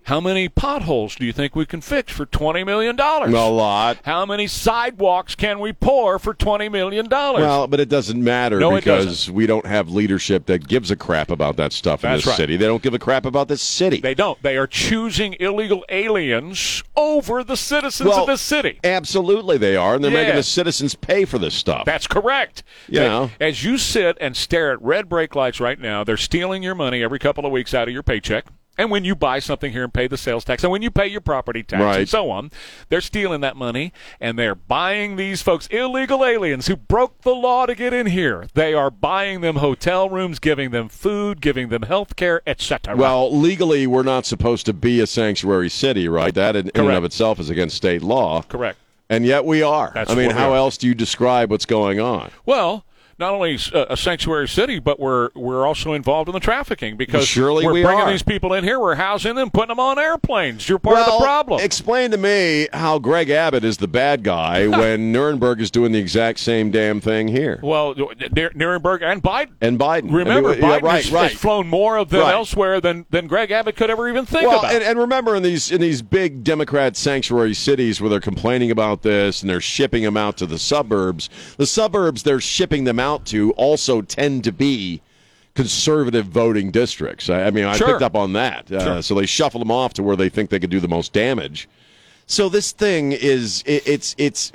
How many potholes do you think we can fix for twenty million dollars?
A lot.
How many sidewalks can we pour for twenty million dollars?
Well, but it doesn't matter
No,
because
doesn't.
we don't have leadership that gives a crap about that stuff in
That's
this
right.
city. They don't give a crap about this city.
they don't. They are choosing illegal aliens over the citizens
Well,
of this city.
Absolutely, they are, and they're making the citizens pay for this stuff.
That's correct.
You
As-
know.
as you sit and stare at red brake lights right now, they're stealing your money every couple of weeks out of your paycheck. And when you buy something here and pay the sales tax, and when you pay your property tax and so on, they're stealing that money and they're buying these folks, illegal aliens who broke the law to get in here. They are buying them hotel rooms, giving them food, giving them health care, etc.
Well, legally, we're not supposed to be a sanctuary city, right? That in, in and of itself is against state law.
correct.
And yet we are.
That's
I mean, how else do you describe what's going on?
Well, not only a, a sanctuary city, but we're we're also involved in the trafficking because
Surely
we're
we
bringing
are.
these people in here, we're housing them, putting them on airplanes. You're part of the problem.
explain to me how Greg Abbott is the bad guy when Nirenberg is doing the exact same damn thing here.
well, Nirenberg and Biden.
And Biden.
Remember,
I mean, yeah,
Biden
right,
has,
right.
has flown more of them
Right.
elsewhere than, than Greg Abbott could ever even think
well,
about.
and, and remember in these in these big Democrat sanctuary cities where they're complaining about this and they're shipping them out to the suburbs, the suburbs they're shipping them out to also tend to be conservative voting districts. I, I mean, I
Sure.
picked up on that. Uh,
Sure.
So they shuffle them off to where they think they could do the most damage. So this thing is it, it's it's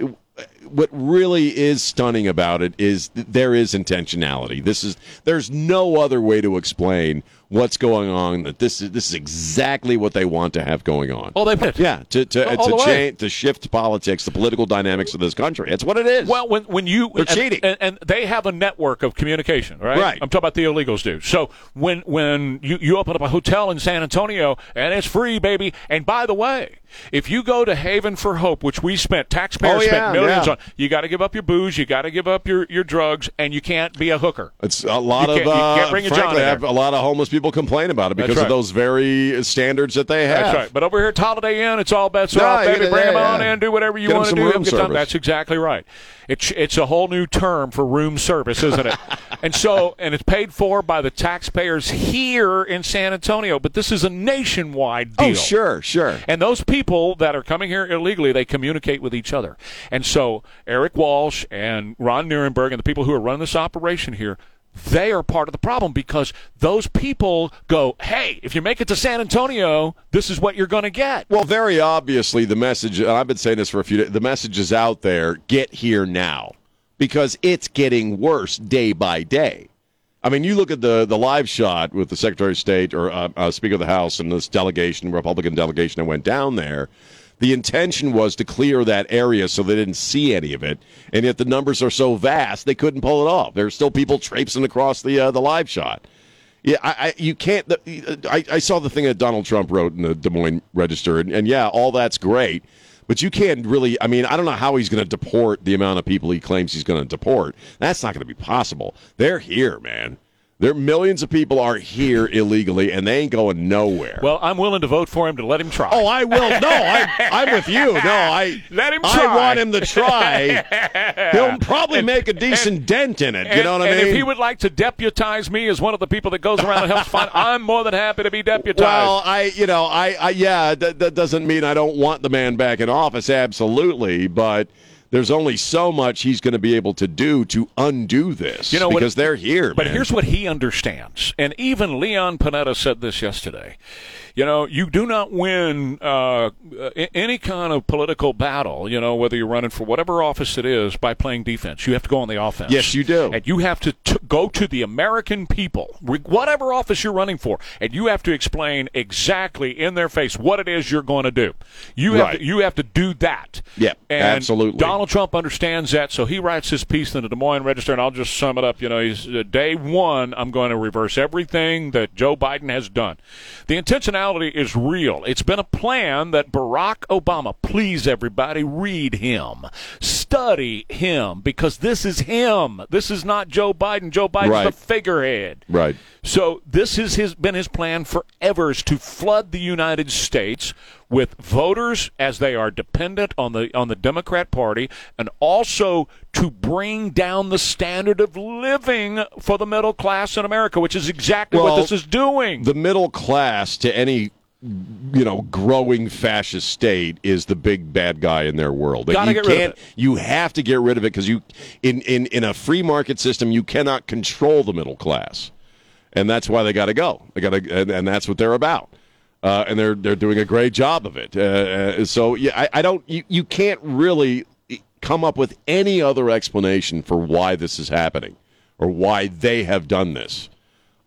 what really is stunning about it is there is intentionality. This is there's no other way to explain what's going on. That this is this is exactly what they want to have going on.
oh, they did.
yeah, to to
All
to,
way.
change, to shift politics, the political dynamics of this country. That's what it is.
Well, when when you
They're
and,
cheating.
and, and they have a network of communication, right?
Right.
I'm talking about the illegals do. So when when you you open up a hotel in San Antonio and it's free, baby. And by the way, if you go to Haven for Hope, which we spent taxpayers
Oh, yeah,
spent millions
yeah.
on, you got to give up your booze, you got to give up your your drugs, and you can't be a hooker.
It's a lot
You
of
can't- you
uh,
can't bring a
frankly, have a lot of homeless people complain about it because
right.
of those very standards that they have.
That's right. But over here at Holiday Inn, it's all bets are off, baby.
get-
Bring
yeah,
them on
yeah.
in, do whatever you want to do.
room
have a good time.
service.
That's exactly right. It's it's a whole new term for room service, isn't it? and so, and it's paid for by the taxpayers here in San Antonio. But this is a nationwide oh, deal.
Oh, sure, sure.
And those people that are coming here illegally, they communicate with each other. And so Erik Walsh and Ron Nirenberg and the people who are running this operation here, they are part of the problem because those people go, hey, if you make it to San Antonio, this is what you're going to get.
Well, very obviously, the message, and I've been saying this for a few days, the message is out there get here now because it's getting worse day by day. I mean, you look at the, the live shot with the Secretary of State or uh, uh, Speaker of the House and this delegation, Republican delegation that went down there. The intention was to clear that area so they didn't see any of it, and yet the numbers are so vast they couldn't pull it off. There's still people traipsing across the uh, the live shot. Yeah, I, I you can't. The, I, I saw the thing that Donald Trump wrote in the Des Moines Register, and, and yeah, all that's great, but you can't really. I mean, I don't know how he's going to deport the amount of people he claims he's going to deport. That's not going to be possible. They're here, man. There are millions of people are here illegally, and they ain't going nowhere.
Well, I'm willing to vote for him to let him try.
Oh, I will. No, I, I'm with you. No, I
Let him Try.
I want him to try. He'll probably make a decent dent in it.
and,
you know what I mean?
if he would like to deputize me as one of the people that goes around and helps find, I'm more than happy to be deputized.
Well, I, you know, I, I yeah, that, that doesn't mean I don't want the man back in office, absolutely, but there's only so much he's going to be able to do to undo this.
You know what-
because they're here.
But
man.
here's what he understands, and even Leon Panetta said this yesterday. You know, you do not win uh, any kind of political battle. You know, whether you're running for whatever office it is by playing defense. You have to go on the offense.
Yes, you do.
and you have to t- go to the American people, whatever office you're running for, and you have to explain exactly in their face what it is you're going to do. You have
Right.
to, you have to do that.
Yeah,
and
absolutely.
Donald Trump understands that, so he writes his piece in the Des Moines Register, and I'll just sum it up. You know, he's uh, day one. I'm going to reverse everything that Joe Biden has done. The intentionality is real. It's been a plan that Barack Obama. Please, everybody, read him, study him, because this is him. This is not Joe Biden. Joe Biden's
Right.
the figurehead.
Right.
So this has his, been his plan forever is to flood the United States with voters as they are dependent on the on the Democrat Party, and also to bring down the standard of living for the middle class in America, which is exactly what this is doing.
the middle class to any you know growing fascist state is the big bad guy in their world.
Gotta
you
get rid of
can't
it.
you have to get rid of it because you in, in in a free market system you cannot control the middle class. And that's why they got to go. They got to and, and that's what they're about. Uh, and they're they're doing a great job of it. Uh, uh, so yeah, I, I don't you, you can't really come up with any other explanation for why this is happening or why they have done this.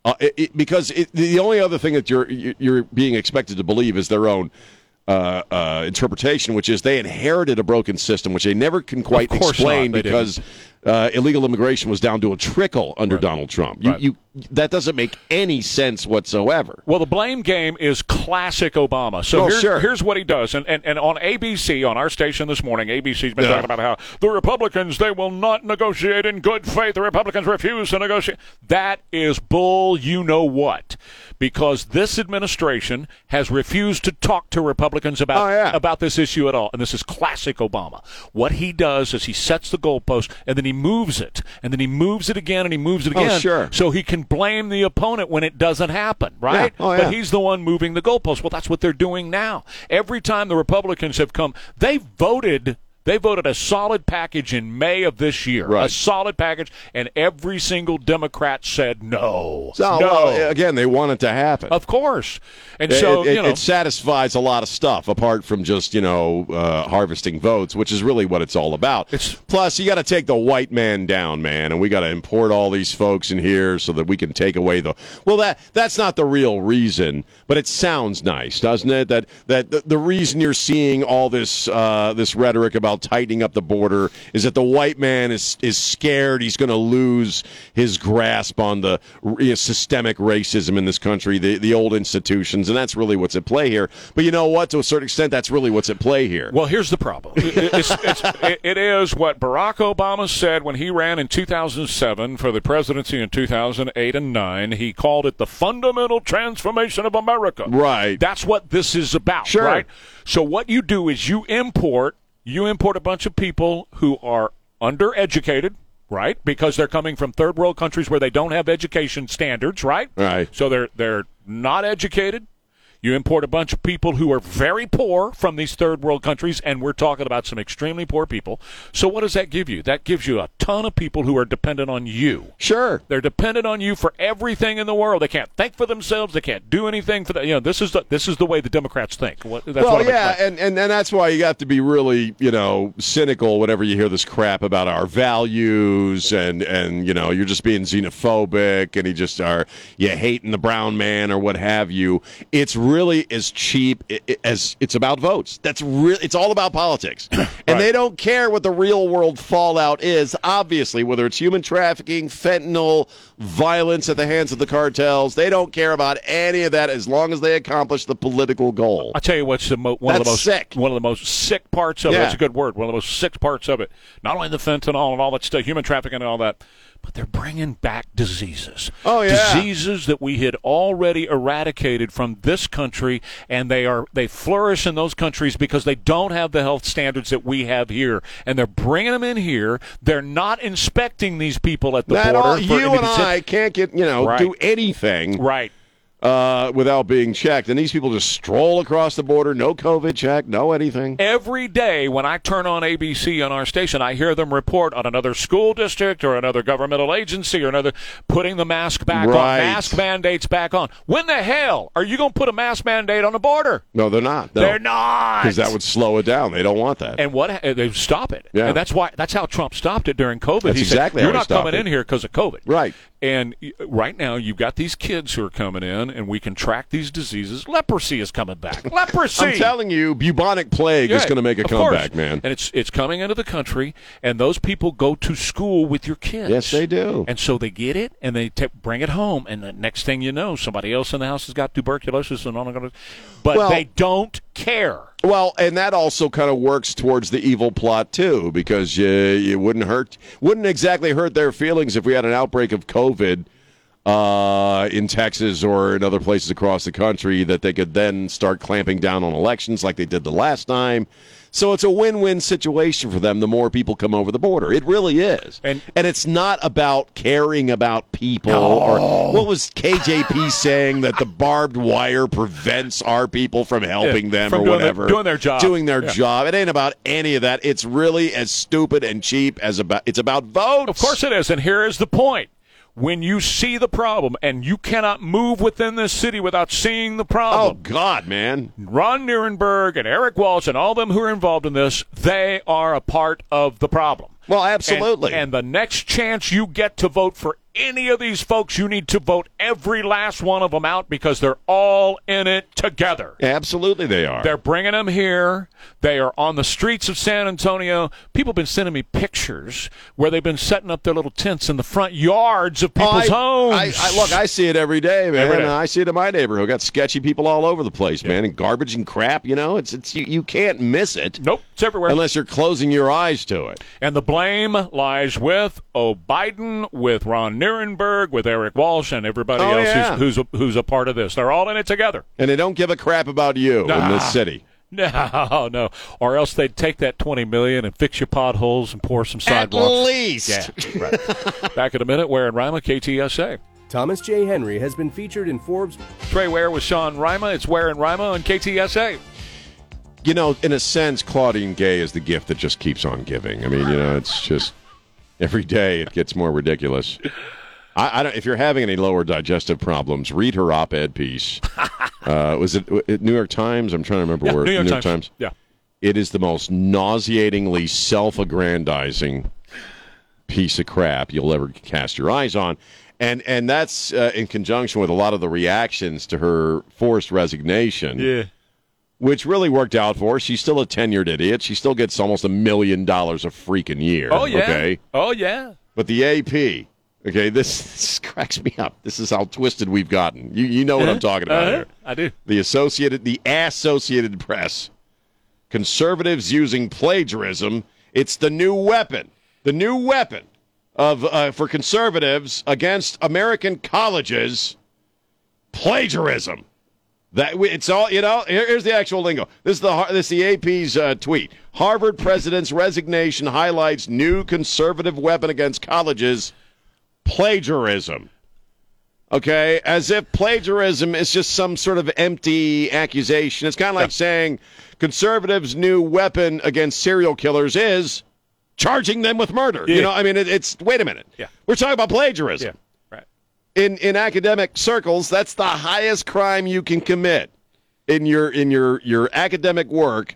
Uh, it, it- because it, the only other thing that you're you're being expected to believe is their own uh, uh, interpretation, which is they inherited a broken system, which they never can quite explain
not,
because uh, illegal immigration was down to a trickle under Donald Trump. You,
Right.
you that doesn't make any sense whatsoever.
Well, the blame game is classic Obama. So
Oh,
here's,
sure.
here's what he does. And, and, and on ABC, on our station this morning, ABC's been
Yeah.
talking about how the Republicans, they will not negotiate in good faith. The Republicans refuse to negotiate. That is bull you know what. Because this administration has refused to talk to Republicans about,
Oh, yeah.
about this issue at all. And this is classic Obama. What he does is he sets the goalpost and then he moves it. And then he moves it again and he moves it again.
Oh,
again.
sure.
So he can blame the opponent when it doesn't happen, right?
Oh, yeah. Oh, yeah.
But he's the one moving the goalpost. Well, that's what they're doing now. Every time the Republicans have come, they voted. They voted a solid package in May of this year, a solid package, and every single Democrat said no.
So
no,
well, again, they want it to happen.
of course. And
It-
so
it,
you know,
it satisfies a lot of stuff apart from just you know uh, harvesting votes, which is really what it's all about.
It's-
Plus, you got to take the white man down, man, and we got to import all these folks in here so that we can take away the. Well, that that's not the real reason, but it sounds nice, doesn't it? That that the, the reason you're seeing all this uh, this rhetoric about tightening up the border is that the white man is is scared he's going to lose his grasp on the you know, systemic racism in this country, the the old institutions, and that's really what's at play here. But you know what? To a certain extent, that's really what's at play here.
Well, here's the problem. It's, it's, it- is what Barack Obama said when he ran in 2007 for the presidency in 2008 and 9. He called it the fundamental transformation of America.
Right.
That's what this is about,
Sure.
right? So what you do is you import you import a bunch of people who are undereducated, right? Because they're coming from third world countries where they don't have education standards, right?
Right.
So they're they're not educated. You import a bunch of people who are very poor from these third world countries, and we're talking about some extremely poor people. So, what does that give you? That gives you a ton of people who are dependent on you.
sure.
They're dependent on you for everything in the world. They can't think for themselves. They can't do anything for that. You know, this is the this is the way the Democrats think. What, that's
well,
what
yeah, and, and and that's why you have to be really, you know, cynical whenever you hear this crap about our values and and you know you're just being xenophobic and you just are you hating the brown man or what have you. It's really as cheap i- i- as it's about votes. That's real. It's all about politics, and they don't care what the real world fallout is. Obviously, whether it's human trafficking, fentanyl, violence at the hands of the cartels, they don't care about any of that as long as they accomplish the political goal.
I tell you what's the mo- one of the most
sick.
one of the most sick parts of it.
Yeah.
That's a good word. One of the most sick parts of it. Not only the fentanyl and all that stuff, human trafficking and all that, but they're bringing back diseases.
Oh, yeah.
diseases that we had already eradicated from this country, and they are they flourish in those countries because they don't have the health standards that we have here, and they're bringing them in here. They're not inspecting these people at the
That
border.
all, you and I can't get you know
Right.
do anything
right.
Uh, without being checked, and these people just stroll across the border, no COVID check, no anything.
Every day when I turn on ABC on our station, I hear them report on another school district or another governmental agency or another putting the mask back on, mask mandates back on. When the hell are you going to put a mask mandate on the border?
No, they're not. No.
They're not.
because that would slow it down. They don't want that.
and what uh, they stop it.
Yeah.
And that's why that's how Trump stopped it during COVID.
That's
he
exactly
said, "You're not coming
it."
in here because of COVID."
Right.
And right now you've got these kids who are coming in, and we can track these diseases. Leprosy is coming back. Leprosy.
I'm telling you, bubonic plague is going to make a
of course.
comeback, man.
And it's it's coming into the country, and those people go to school with your kids.
Yes, they do.
And so they get it, and they ta bring it home, and the next thing you know, somebody else in the house has got tuberculosis and on. But
Well-
they don't care.
Well, and that also kind of works towards the evil plot too, because uh, it wouldn't hurt, wouldn't exactly hurt their feelings if we had an outbreak of COVID uh, in Texas or in other places across the country that they could then start clamping down on elections like they did the last time. So it's a win-win situation for them. The more people come over the border, it really is,
And-
and it's not about caring about people or what was KJP saying that the barbed wire prevents our people from helping
Yeah,
them
from
or
doing their-
whatever,
doing their job.
doing their
Yeah.
job. It ain't about any of that. It's really as stupid and cheap as about. It's about votes.
Of course it is. And here is the point. When you see the problem, and you cannot move within this city without seeing the problem.
Oh God, man.
Ron Nirenberg and Erik Walsh and all them who are involved in this, they are a part of the problem.
Well,
And-
absolutely.
And, the next chance you get to vote for any of these folks, you need to vote every last one of them out because they're all in it together.
absolutely, they are.
They're bringing them here. They are on the streets of San Antonio. People have been sending me pictures where they've been setting up their little tents in the front yards of people's
I,
homes.
I, I, look, I see it every day, man.
Every day.
I see it in my neighborhood. Got sketchy people all over the place, man, and garbage and crap. You know, it's it's you, you can't miss it
nope, it's everywhere.
unless you're closing your eyes to it.
And the blame lies with oh Biden, with Ron Nirenberg, with Erik Walsh, and everybody
Oh,
else
yeah.
who's, who's a, who's a part of this. They're all in it together.
And they don't give a crap about you in this city.
No, no. Or else they'd take that twenty million and fix your potholes and pour some sidewalks.
At least.
Yeah, right. Back in a minute, Ware and Rima, KTSA.
Thomas J. Henry has been featured in Forbes.
Trey Ware with Sean Rima. It's Ware and Rima on KTSA.
You know, in a sense, Claudine Gay is the gift that just keeps on giving. I mean, you know, it's just every day it gets more ridiculous. I, I don't, if you're having any lower digestive problems, read her op-ed piece. Uh, was it, it New York Times? I'm trying to remember
Yeah,
where.
New York Times. Yeah.
It is the most nauseatingly self-aggrandizing piece of crap you'll ever cast your eyes on. And and that's uh, in conjunction with a lot of the reactions to her forced resignation
Yeah.
Which really worked out for her. She's still a tenured idiot. She still gets almost a million dollars a freaking year.
Oh yeah.
Okay.
Oh yeah.
But the AP, okay, this, this cracks me up. This is how twisted we've gotten. You you know what I'm talking about
Uh-huh.
here.
I do.
The Associated the Associated Press. Conservatives using plagiarism. It's the new weapon. The new weapon of uh, for conservatives against American colleges. Plagiarism. That it's all you know. Here, here's the actual lingo. This is the this is the AP's uh, tweet. Harvard president's resignation highlights new conservative weapon against colleges: plagiarism. Okay, as if plagiarism is just some sort of empty accusation. It's kind of like saying conservatives' new weapon against serial killers is charging them with murder. You know, I mean, it, it's wait a minute.
Yeah.
We're talking about plagiarism
Yeah.
In in academic circles, that's the highest crime you can commit in your in your your academic work.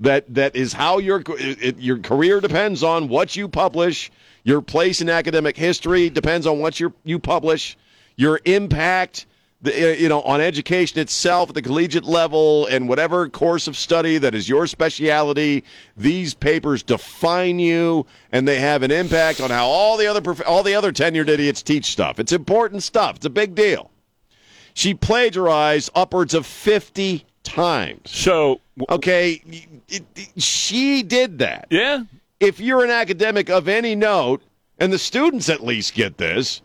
That that is how your it, your career depends on what you publish. Your place in academic history depends on what you you publish. Your impact, the, uh, you know, on education itself at the collegiate level and whatever course of study that is your specialty. These papers define you, and they have an impact on how all the other prof- all the other tenured idiots teach stuff. It's important stuff. It's a big deal. She plagiarized upwards of fifty times.
So
Okay, it, it- she did that.
yeah.
If you're an academic of any note, and the students at least get this.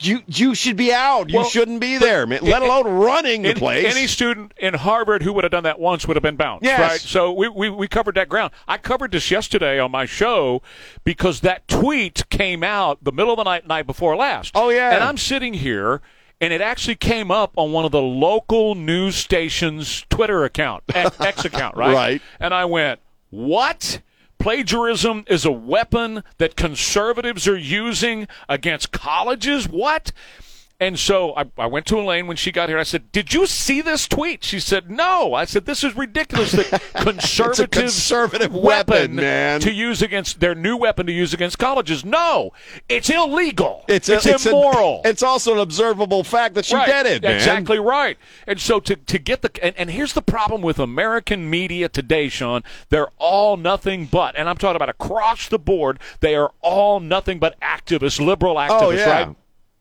You you should be out. You
Well,
shouldn't be there, man. Let alone running the
Any-
place.
Any student in Harvard who would have done that once would have been bounced.
Yes.
Right? So we, we, we covered that ground. I covered this yesterday on my show because that tweet came out the middle of the night, night before last.
Oh, yeah.
And I'm sitting here, and it actually came up on one of the local news stations' Twitter account, X, X account, right?
Right.
And I went, what? Plagiarism is a weapon that conservatives are using against colleges? What? And so I, I went to Elaine when she got here. I said, "Did you see this tweet?" She said, "No." I said, "This is ridiculous. The conservative
conservative weapon, man.
to use against their new weapon to use against colleges. No, it's illegal.
it's
it's,
a- it's a-
immoral.
it's also an observable fact that she
right.
did it, man.
Exactly right. And so to, to get the and, and here's the problem with American media today, Sean. They're all nothing but, and I'm talking about across the board. They are all nothing but activists, liberal oh, activists,
Oh, yeah.
right?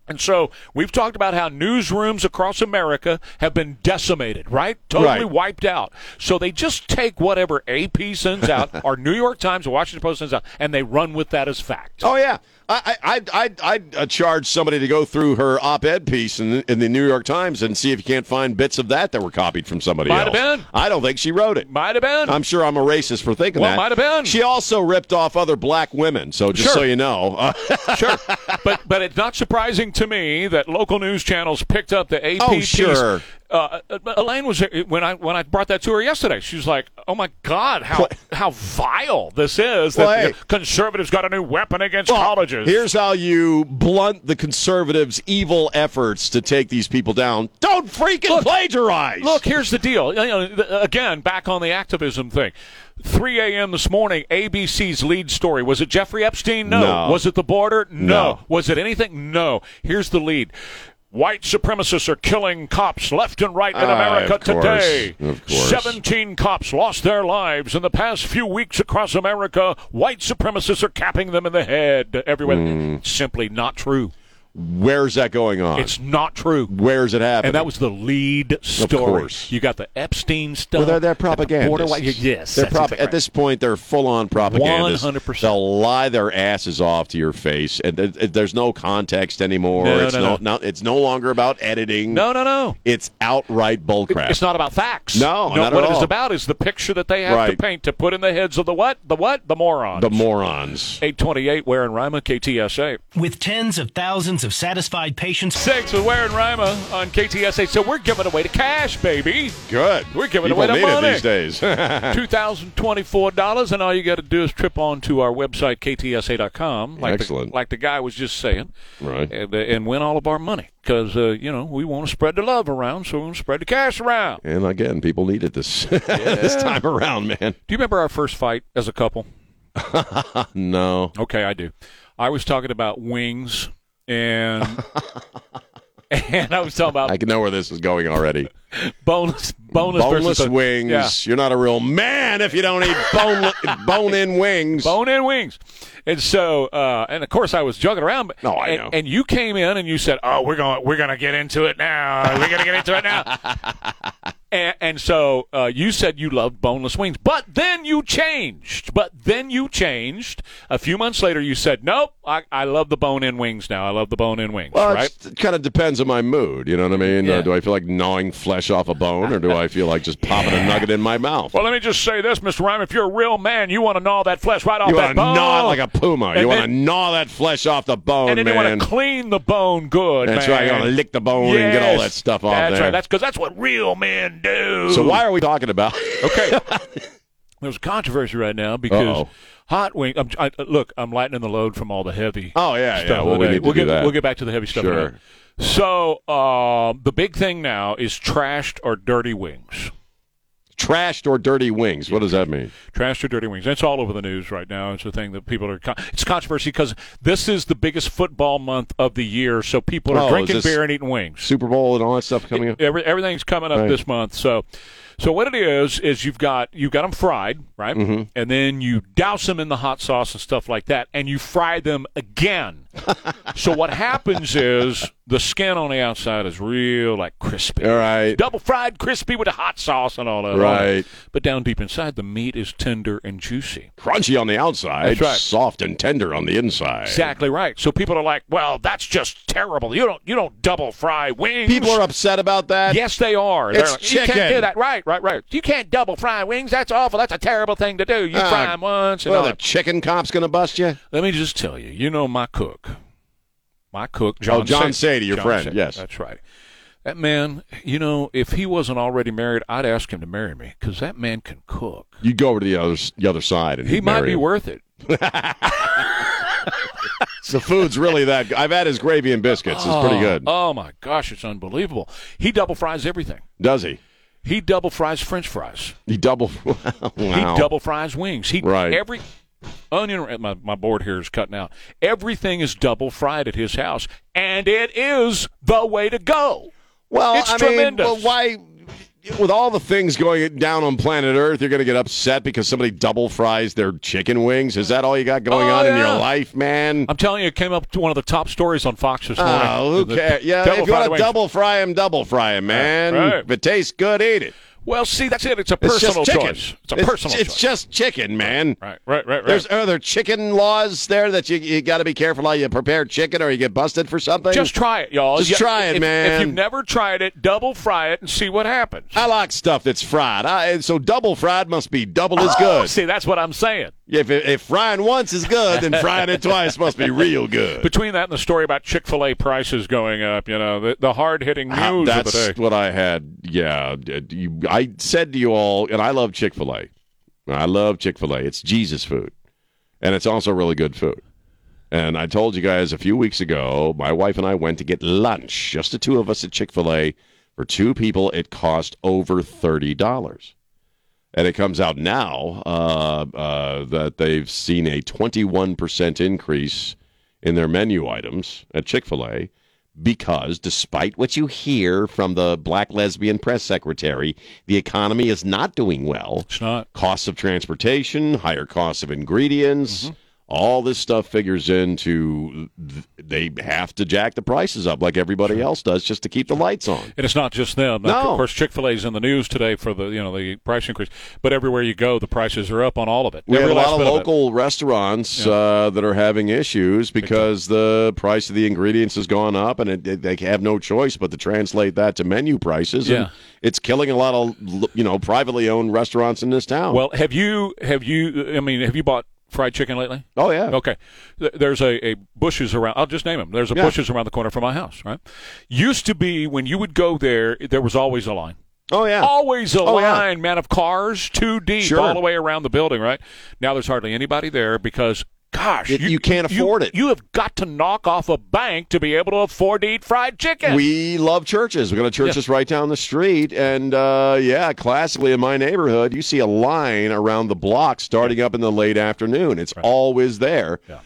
And so we've talked about how newsrooms across America have been decimated, right? Totally
Right.
wiped out. So they just take whatever AP sends out, or New York Times or Washington Post sends out, and they run with that as fact.
Oh yeah, I I I'd, I'd, I'd uh, charge somebody to go through her op-ed piece in, in the New York Times and see if you can't find bits of that that were copied from somebody
Might have been.
I don't think she wrote it.
Might have been.
I'm sure I'm a racist for thinking
Well,
that.
might have been.
She also ripped off other black women. So just
Sure.
so you know, uh,
sure, but but it's not surprising to me that local news channels picked up the AP
Oh, sure.
Uh, Elaine was when I when I brought that to her yesterday. She was like, "Oh my God, how how vile this is! That
Well, hey.
conservatives got a new weapon against
Well,
colleges."
Here's how you blunt the conservatives' evil efforts to take these people down. Don't freaking
Look,
plagiarize.
Look, here's the deal. You know, again, back on the activism thing. 3 a.m. this morning, ABC's lead story. Was it Jeffrey Epstein? No.
No.
Was it the border? No.
No.
Was it anything? No. Here's the lead. White supremacists are killing cops left and right in
Ah,
America
course.
today.
Course.
17 cops lost their lives in the past few weeks across America. White supremacists are capping them in the head everywhere. It's simply not true.
Where's that going on?
It's not true.
Where's it happening?
And that was the lead story.
course.
You got the Epstein stuff.
Well, they're, they're
and the border Yes,
they're prop-
exactly
At this point, they're full-on propagandists.
100%.
They'll lie their asses off to your face, and th- th- there's no context anymore.
No,
it's
no,
no,
no.
no- it's no longer about editing.
No, no, no.
it's outright bullcrap.
It's not about facts.
No, not at
what it is about is the picture that they have to paint to put in the heads of the what? The what? The morons.
the morons.
828 Ware and Rima, KTSA.
With tens of thousands of satisfied patients,
Six with Ware and Rima on KTSA. So we're giving away the cash, baby.
Good.
We're giving
People
away the
need
money.
it these days.
$2,024, and all you got to do is trip on to our website, ktsa.com, like
Excellent.
The, like the guy was just saying,
Right.
and, uh, and win all of our money. Because, uh, you know, we want to spread the love around, so we want to spread the cash around.
and again, people need it this this time around, man.
Do you remember our first fight as a couple?
No.
Okay, I do. I was talking about wings, and and I was talking about
I can know where this is going already.
boneless, boneless,
Boneless
versus
wings.
Yeah,
You're not a real man if you don't eat bone bone-in wings.
bone-in wings. And so, uh, and of course, I was joking around. But,
No, I
and,
know.
And you came in and you said, "Oh, we're going, we're going to get into it now. We're going to get into it now." and, and so uh, you said you loved boneless wings, but then you changed. But then you changed. A few months later, you said, "Nope, I, I love the bone-in wings now. I love the bone-in wings."
Well,
right?
it kind of depends on my mood. You know what I mean?
Yeah.
Uh, do I feel like gnawing flesh off a bone, or do I feel like just popping a nugget in my mouth?
Well, let me just say this, Mr. Rima. If you're a real man, you want to gnaw that flesh right off
you
that bone.
gnaw like a puma.
And
you want to gnaw that flesh off the bone,
and then
man.
you want to clean the bone good.
That's
man.
right. You want to lick the bone and get all that stuff off
That's
there.
right. That's because that's what real men do.
so why are we talking about?
Okay. There's a controversy right now because
Uh-oh.
hot wing. I'm, I, look, I'm lightening the load from all the heavy.
Oh, yeah, yeah.
stuff
Well, we to
we'll get
that.
we'll get back to the heavy stuff.
Sure.
So uh, the big thing now is trashed or dirty wings.
Trashed or dirty wings? What does that mean?
Trashed or dirty wings. That's all over the news right now. It's a thing that people are. Con- it's controversy because this is the biggest football month of the year, so people are
Oh,
drinking beer and eating wings.
Super Bowl and all that stuff coming up.
Every, everything's coming up
Right.
this month. So, so what it is is you've got you've got them fried, right?
Mm-hmm.
And then you douse them in the hot sauce and stuff like that, and you fry them again. so what happens is the skin on the outside is real like crispy.
All right.
Double fried crispy with a hot sauce and all that.
Right.
But down deep inside, the meat is tender and juicy.
Crunchy on the outside,
That's right.
soft and tender on the inside.
Exactly right. So people are like, "Well, that's just terrible. You don't you don't double fry wings."
People are upset about that.
Yes, they are.
It's
They're like, You can't do that. Right, right, right. You can't double fry wings. That's awful. That's a terrible thing to do. You
Ah,
fry them once. And
Well, the chicken cop's going to bust you.
Let me just tell you. You know my cook. My cook, John.
Oh, John
Sadie,
your
John
friend,
Sadie.
yes.
that's right. That man, you know, if he wasn't already married, I'd ask him to marry me because that man can cook.
You go over to the other the other side, and
He might be
him.
worth it.
The food's really that. I've had his gravy and biscuits. It's pretty good.
Oh, oh my gosh, it's unbelievable. He double fries everything.
Does he?
He double fries French fries.
He double. wow.
He double fries wings. He
Right.
every onion. Eh, my my board here is cutting out. Everything is double fried at his house, and it is the way to go.
Well,
It's
I
tremendous.
mean, well, why? With all the things going down on planet Earth, you're going to get upset because somebody double fries their chicken wings. Is that all you got going
Oh,
on in your life, man?
I'm telling you, it came up to one of the top stories on Fox this morning.
Oh, who cares? Yeah, if you want to double fry them, double fry them, man.
Right.
If it tastes good, eat it.
Well, see, that's it. It's a
It's
personal
chicken.
choice. It's a personal choice.
It's
choice.
just chicken, man.
right, right, right, right.
There's other chicken laws there that you you got to be careful how you prepare chicken or you get busted for something.
Just try it, y'all.
Just
Yeah,
try it,
if,
man.
If you've never tried it, double fry it and see what happens.
I like stuff that's fried. I, so double fried must be double as oh, good.
See, that's what I'm saying.
If, if frying once is good, then frying it twice must be real good.
Between that and the story about Chick Fil A prices going up, you know, the, the hard hitting news
Uh,
of
that's
the day.
what I had. Yeah, you, I said to you all, and I love Chick Fil A. I love Chick Fil A. It's Jesus food, and it's also really good food. And I told you guys a few weeks ago, my wife and I went to get lunch, just the two of us at Chick Fil A. For two people, it cost over thirty dollars. And it comes out now uh, uh, that they've seen a 21% increase in their menu items at Chick fil A because, despite what you hear from the black lesbian press secretary, the economy is not doing well.
It's not.
Costs of transportation, higher costs of ingredients. All this stuff figures into they have to jack the prices up like everybody else does just to keep the lights on.
And it's not just them.
No.
Of course, Chick Fil A is in the news today for the you know the price increase. But everywhere you go, the prices are up on all of it.
We
Every
have a lot of local restaurants uh, that are having issues because the price of the ingredients has gone up, and it, it- they have no choice but to translate that to menu prices.
Yeah.
And it's killing a lot of you know privately owned restaurants in this town.
Well, have you have you? I mean, have you bought fried chicken lately?
oh yeah,
Okay. There's a, a Bush's around. I'll just name them. There's a
Yeah.
Bush's around the corner from my house, right? Used to be when you would go there, there was always a line.
oh yeah.
Always a
Oh, yeah.
line, man, of cars too deep
Sure.
all the way around the building, right? Now there's hardly anybody there because, gosh,
You- you can't afford it.
You have got to knock off a bank to be able to afford to eat fried chicken.
We love Church's. We've got a church
Yeah.
that's right down the street, and uh, yeah, classically in my neighborhood, you see a line around the block starting up in the late afternoon. It's always there.
Yeah.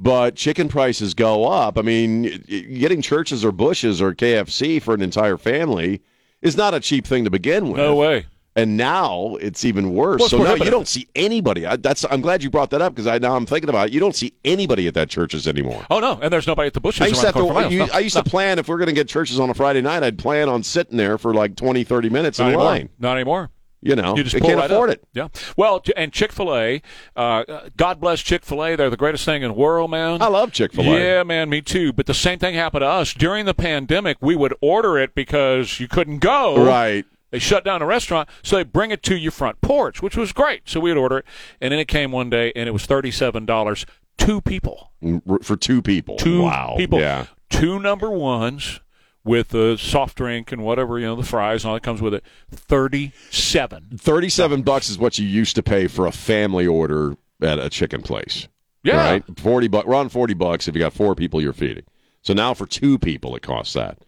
But chicken prices go up. I mean, getting Church's or Bush's or KFC for an entire family is not a cheap thing to begin with.
no way.
And now it's even worse. So now you don't see anybody. I, that's. I'm glad you brought that up because I now I'm thinking about it. You don't see anybody at that Church's anymore.
Oh no, and there's nobody at the Bush's
I used, to
the
have
corner
to, you-
No,
I used to plan if we're going to get Church's on a Friday night, I'd plan on sitting there for like 20, 30 minutes
Not
in
anymore.
line.
Not anymore.
You know,
You just
can't
right
afford
up.
it.
Yeah. Well, and Chick Fil A, uh, God bless Chick Fil A. They're the greatest thing in the world, man.
I love Chick Fil A.
Yeah, man, me too. But the same thing happened to us during the pandemic. We would order it because you couldn't go.
Right.
They shut down a restaurant, so they bring it to your front porch, which was great. So we'd order it, and then it came one day, and it was thirty-seven dollars, two people,
mm, For two people.
two
wow.
people,
Yeah.
two number ones with the soft drink and whatever you know, the fries and all that comes with it. Thirty-seven.
37 bucks is what you used to pay for a family order at a chicken place.
Yeah.
Right? 40 bucks. We're on 40 bucks if you got four people you're feeding. So now for two people, it costs that.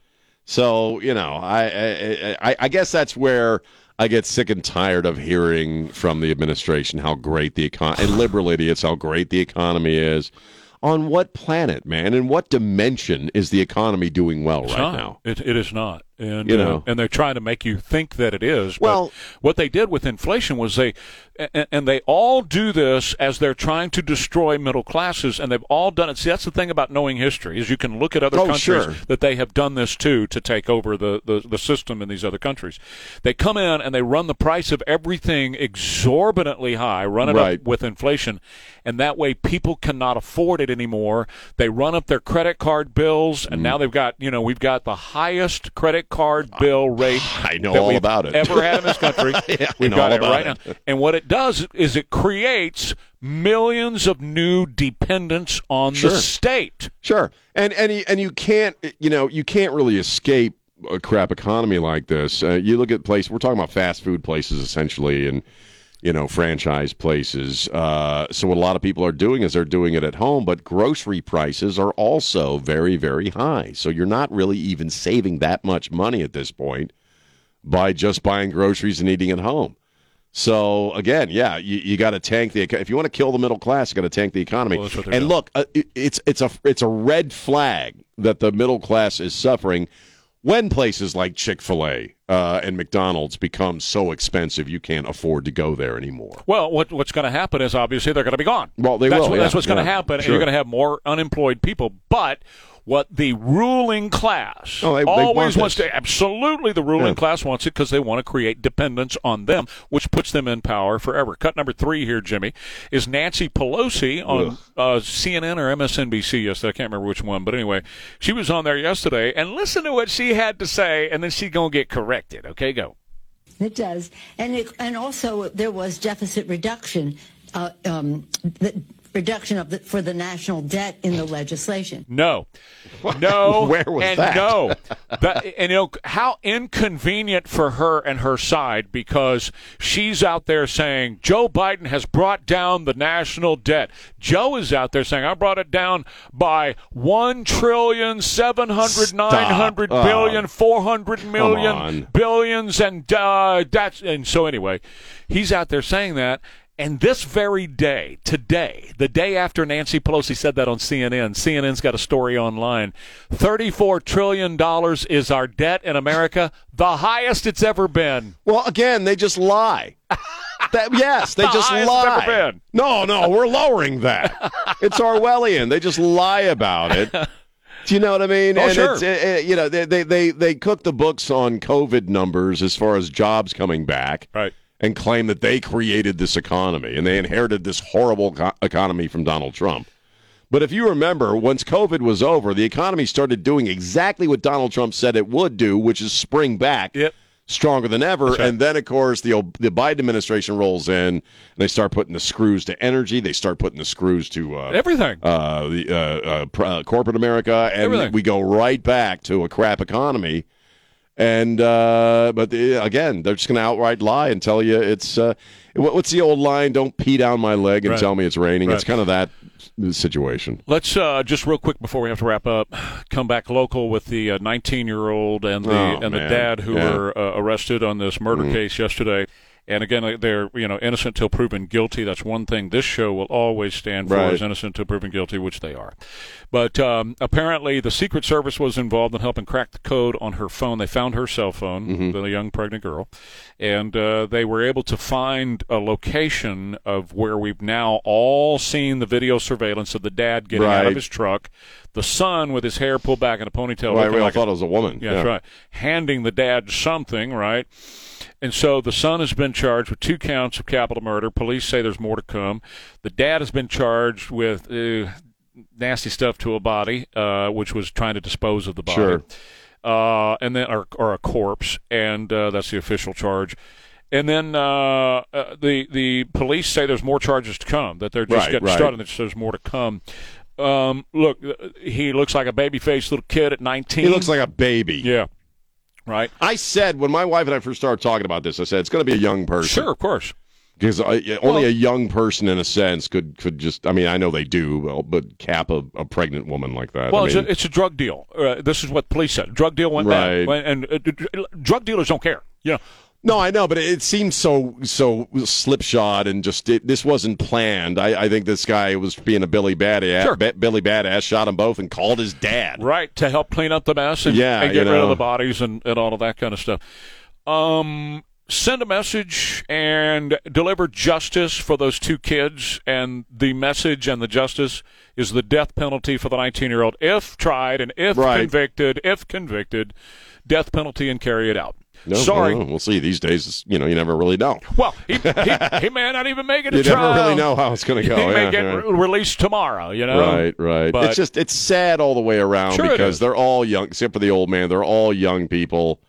So, you know, I, I, I, I guess that's where I get sick and tired of hearing from the administration how great the economy, and liberal idiots, how great the economy is. On what planet, man? In what dimension is the economy doing well
It's
right
not.
now?
It, it is not. And
You
uh,
know.
and they're trying to make you think that it is. But
Well-
what they did with inflation was they, and, and they all do this as they're trying to destroy middle classes, and they've all done it. See, that's the thing about knowing history is you can look at other
Oh,
countries
sure.
that they have done this too to take over the, the, the system in these other countries. They come in and they run the price of everything exorbitantly high, run it
Right.
up with inflation, and that way people cannot afford it anymore. They run up their credit card bills,
Mm.
and now they've got you know we've got the highest credit card bill rate
I know all about it.
ever had in this country.
Yeah,
we've
know
got
all
it
about
right
it.
now, and what it does is it creates millions of new dependents on
Sure.
the state.
Sure, and and you, and you can't you know you can't really escape a crap economy like this. Uh, you look at places we're talking about fast food places essentially, and you know franchise places. Uh, so what a lot of people are doing is they're doing it at home, but grocery prices are also very very high. So you're not really even saving that much money at this point by just buying groceries and eating at home. So again, yeah, you, you got to tank the if you want to kill the middle class, you got to tank the economy.
Well, that's what they're
and
doing.
look, uh, it, it's it's a it's a red flag that the middle class is suffering when places like Chick Fil A uh, and McDonald's become so expensive you can't afford to go there anymore.
Well, what, what's going to happen is obviously they're going to be gone.
Well, they
that's
will,
What,
yeah,
that's what's going to happen, and you're going to have more unemployed people. But what the ruling class
Oh, they- they
always
want
wants
this.
to absolutely the ruling
Yeah.
class wants it because they want to create dependence on them, which puts them in power forever. Cut number three here, Jimmy, is Nancy Pelosi on uh, CNN or MSNBC yesterday. I can't remember which one, but anyway, she was on there yesterday, and listen to what she had to say, and then she's going to get corrected. Okay, go.
It does, and it, and also there was deficit reduction, uh, um, the reduction of the, for the national debt in the legislation.
No, no,
Where was
and
that?
no. That, and you know how inconvenient for her and her side because she's out there saying Joe Biden has brought down the national debt. Joe is out there saying I brought it down by one trillion seven hundred nine hundred
Stop.
billion four hundred million
on.
billions and uh, that's and so anyway, he's out there saying that. And this very day, today, the day after Nancy Pelosi said that on CNN, CNN's got a story online. $34 trillion is our debt in America, the highest it's ever been.
Well, again, they just lie. That, yes, they
The
just lie.
ever been.
No, no, we're lowering that. it's Orwellian. They just lie about it. Do you know what I mean?
Oh,
and
sure.
It's, uh, uh, you know, they, they they they cook the books on COVID numbers as far as jobs coming back,
Right.
And claim that they created this economy and they inherited this horrible co- economy from Donald Trump. But if you remember, once COVID was over, the economy started doing exactly what Donald Trump said it would do, which is spring back
Yep.
stronger than ever.
right.
And then, of course, the the Biden administration rolls in, and they start putting the screws to energy. They start putting the screws to uh,
Everything.
uh, the uh, uh, pr- uh, corporate America, and
Everything.
we go right back to a crap economy. And uh, but the, again, they're just going to outright lie and tell you it's uh, what, what's the old line? Don't pee down my leg and
Right.
tell me it's raining. It's kind of that situation.
Let's uh, just real quick before we have to wrap up, come back local with the 19 year old and the
Oh,
and the dad who
Yeah.
Were uh, arrested on this murder case yesterday. And again, they're you know innocent till proven guilty. That's one thing this show will always stand for
Right.
is innocent till proven guilty, which they are. But um, apparently, the Secret Service was involved in helping crack the code on her phone. They found her cell phone,
Mm-hmm.
the young pregnant girl, and uh, they were able to find a location of where we've now all seen the video surveillance of the dad getting out of his truck, the son with his hair pulled back in a ponytail,
Right,
looking
we all
like a-
thought it was a woman.
yeah, that's right. Handing the dad something, right? And so the son has been charged with two counts of capital murder. Police say there's more to come. The dad has been charged with uh, nasty stuff to a body, uh, which was trying to dispose of the body.
Sure.
Uh, and then or, or a corpse, and uh, that's the official charge. And then uh, uh, the the police say there's more charges to come. That they're just
Right,
getting
right.
started. and There's more to come. Um, look, uh, he looks like a baby-faced little kid at 19.
He looks like a baby.
Yeah. Right.
I said when my wife and I first started talking about this, I said it's going to be a young person.
Sure, of course.
because only
Well-
a young person, in a sense, could could just. I mean, I know they do, well, but cap a, a pregnant woman like that.
Well,
I
it's, a, it's a drug deal. Uh, this is what police said. Drug deal went
Right.
bad, and uh, drug dealers don't care. You know,
No, I know, but it seems so so slipshod and just it, this wasn't planned. I, I think this guy was being a Billy Badass.
Sure.
Ba- Billy Badass shot them both and called his dad.
Right, to help clean up the mess and,
Yeah,
and get rid of the bodies and, and all of that kind of stuff. Um, send a message and deliver justice for those two kids. And the message and the justice is the death penalty for the 19 year old. If tried and if
Right.
convicted, if convicted, death penalty and carry it out.
No,
Sorry.
well, we'll see. These days, you know, you never really know.
Well, he, he, he may not even make it
You
to trial.
never really know how it's going to go.
He may get
yeah.
re- released tomorrow, you know?
Right, right.
But-
it's just it's sad all the way around
Sure
because they're all young, except for the old man. They're all young people,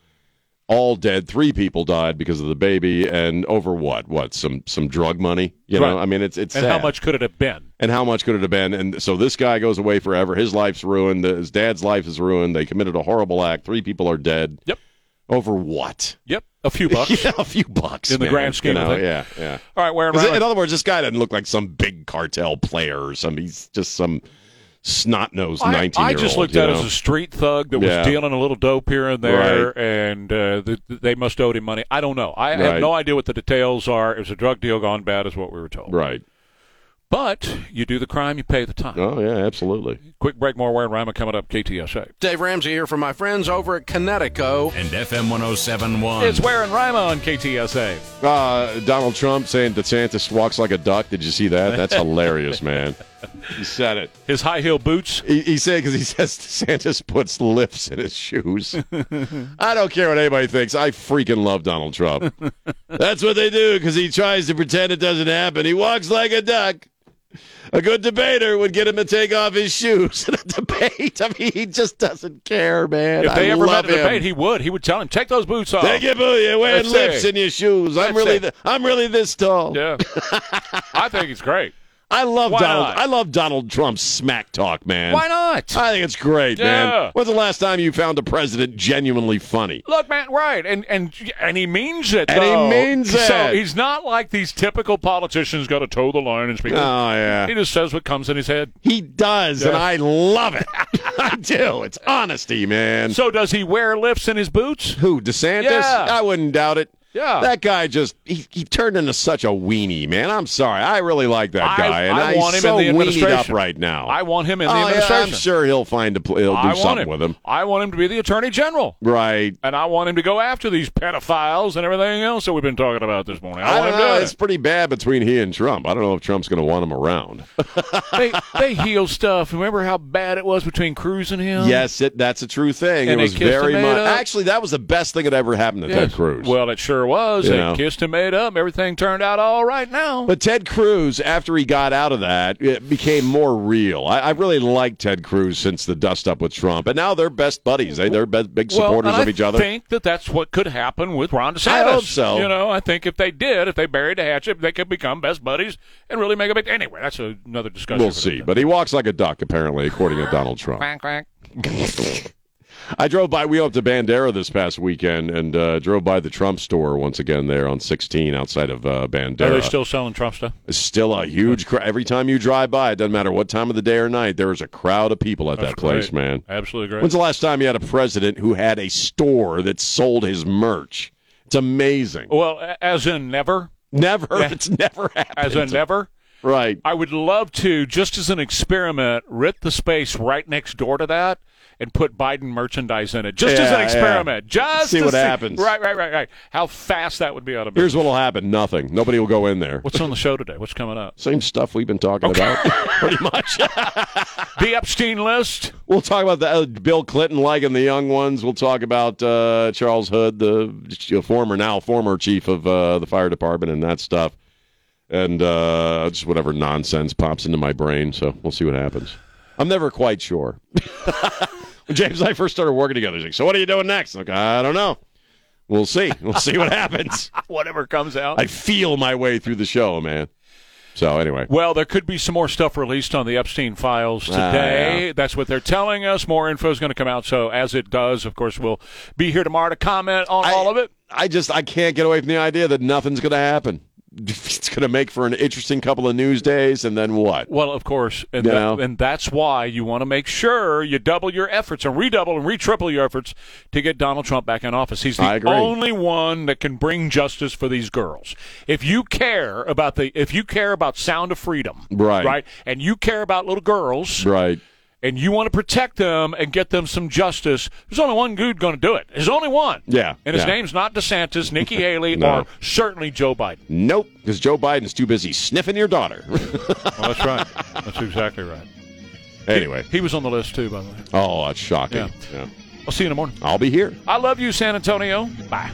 all dead. Three people died because of the baby, and over what? What? Some some drug money? You know? I mean, it's it's
and
sad.
how much could it have been?
And how much could it have been? And so this guy goes away forever. His life's ruined. His dad's life is ruined. They committed a horrible act. Three people are dead.
Yep.
Over what?
Yep. A few bucks.
Yeah, a few bucks
In the grand scheme
you
of
know? Yeah, yeah.
All right, around.
In other words, this guy doesn't look like some big cartel player or some. He's just some snot nosed nineteen
I
year old.
just looked at
know?
as a street thug that was
Yeah.
dealing a little dope here and there,
Right.
and uh, th- th- they must owed him money. I don't know. I have no idea what the details are. It was a drug deal gone bad, is what we were told.
right.
But you do the crime, you pay the time.
Oh yeah, absolutely.
Quick break, more Ware and Rima coming up. KTSA.
Dave Ramsey here from my friends over at Connecticut.
And FM 1071.
It's Ware and Rima on KTSA.
Uh, Donald Trump saying DeSantis walks like a duck. Did you see that? That's hilarious, man. He said it.
His high heel boots.
He, he said because he says DeSantis puts lifts in his shoes. I don't care what anybody thinks. I freaking love Donald Trump. That's what they do because he tries to pretend it doesn't happen. He walks like a duck. A good debater would get him to take off his shoes in a debate. I mean, he just doesn't care, man.
If they
I
ever met a
him.
debate, he would. He would tell him, "Take those boots off."
Take your boot. You're wearing
Let's
lifts
see.
in your shoes. I'm really, th- I'm really this tall.
Yeah, I think he's great.
I love
Why
Donald.
not?
I love Donald Trump's smack talk, man.
Why not?
I think it's great,
Yeah.
man. When's the last time you found a president genuinely funny?
Look, man, right, and and and he means it.
And he
though.
means
So
it.
he's not like these typical politicians got to toe the line and speak.
Oh yeah,
He just says what comes in his head.
he does, and I love it. I do. It's honesty, man.
So does he wear lifts in his boots?
Who DeSantis?
Yeah.
I wouldn't doubt it.
Yeah.
that guy just he, he turned into such a weenie, man. I'm sorry, I really like that
I-
guy, and
I
he's
want him
so
in the administration.
up right now.
I want him in the
oh, yeah,
administration.
I'm sure he'll find a pl- he'll do something
him.
with him.
I want him to be the attorney general,
Right.
and I want him to go after these pedophiles and everything else that we've been talking about this morning. I,
I
want
don't
him
know. It's
it.
pretty bad between he and Trump. I don't know if Trump's going to want him around.
they they heal stuff. Remember how bad it was between Cruz and him?
yes, it, that's a true thing.
And
it was very much. Actually, that was the best thing that ever happened to Ted Cruz.
Well, it sure was.
You
they
know.
kissed and made up. Everything turned out all right now.
But Ted Cruz, after he got out of that, it became more real. I, I really liked Ted Cruz since the dust up with Trump, and now they're best buddies. They, they're be- big supporters
well,
of each other.
I think that that's what could happen with Ron DeSantis.
I hope so.
You know, I think if they did, if they buried the hatchet, they could become best buddies and really make a big. Anyway, that's a, another discussion.
We'll see. But he walks like a duck, apparently, according to Donald Trump.
Quack, quack.
I drove by. We went up to Bandera this past weekend and uh, drove by the Trump store once again there on 16 outside of uh, Bandera.
Are they still selling Trump stuff?
It's still a huge crowd. Every time you drive by, it doesn't matter what time of the day or night, there is a crowd of people at
That's
that place,
great.
man.
Absolutely great.
When's the last time you had a president who had a store that sold his merch? It's amazing.
well, as in never.
Never.
Yeah.
It's never happened.
As in never.
Right.
I would love to, just as an experiment, rip the space right next door to that and put Biden merchandise in it. Just as
Yeah,
an
yeah.
experiment. Just
See what happens.
Right, right, right, right. How fast that would be out of
Here's what'll happen. Nothing. Nobody will go in there.
What's on the show today? What's coming up?
Same stuff we've been talking about, pretty much.
The Epstein list.
We'll talk about the, uh, Bill Clinton liking the young ones. We'll talk about uh, Charles Hood, the former, now former chief of uh, the fire department, and that stuff, and uh, just whatever nonsense pops into my brain. So we'll see what happens. I'm never quite sure. when James and I first started working together, he's like, "So what are you doing next?" I'm like, I don't know. We'll see. We'll see what happens.
Whatever comes out.
I feel my way through the show, man. So anyway,
Well, there could be some more stuff released on the Epstein files
Ah,
today.
yeah.
That's what they're telling us. More info is going to come out. So, as it does, of course, we'll be here tomorrow to comment on
I-
all of it.
I just I can't get away from the idea that nothing's going to happen. it's going to make for an interesting couple of news days, and then what?
Well, of course, and, that- and that's why you want to make sure you double your efforts and redouble and retriple your efforts to get Donald Trump back in office. He's the only one that can bring justice for these girls. If you care about the, if you care about Sound of Freedom,
Right.
right, and you care about little girls,
Right.
And you want to protect them and get them some justice, there's only one dude going to do it. There's only one.
Yeah,
and his
yeah.
name's not DeSantis, Nikki Haley,
No.
or certainly Joe Biden.
Nope, because Joe Biden's too busy sniffing your daughter.
Well, that's right. That's exactly right.
anyway.
He was on the list too, by the way.
Oh, that's shocking.
Yeah.
Yeah.
I'll see you in the morning.
I'll be here.
I love you, San Antonio. Bye.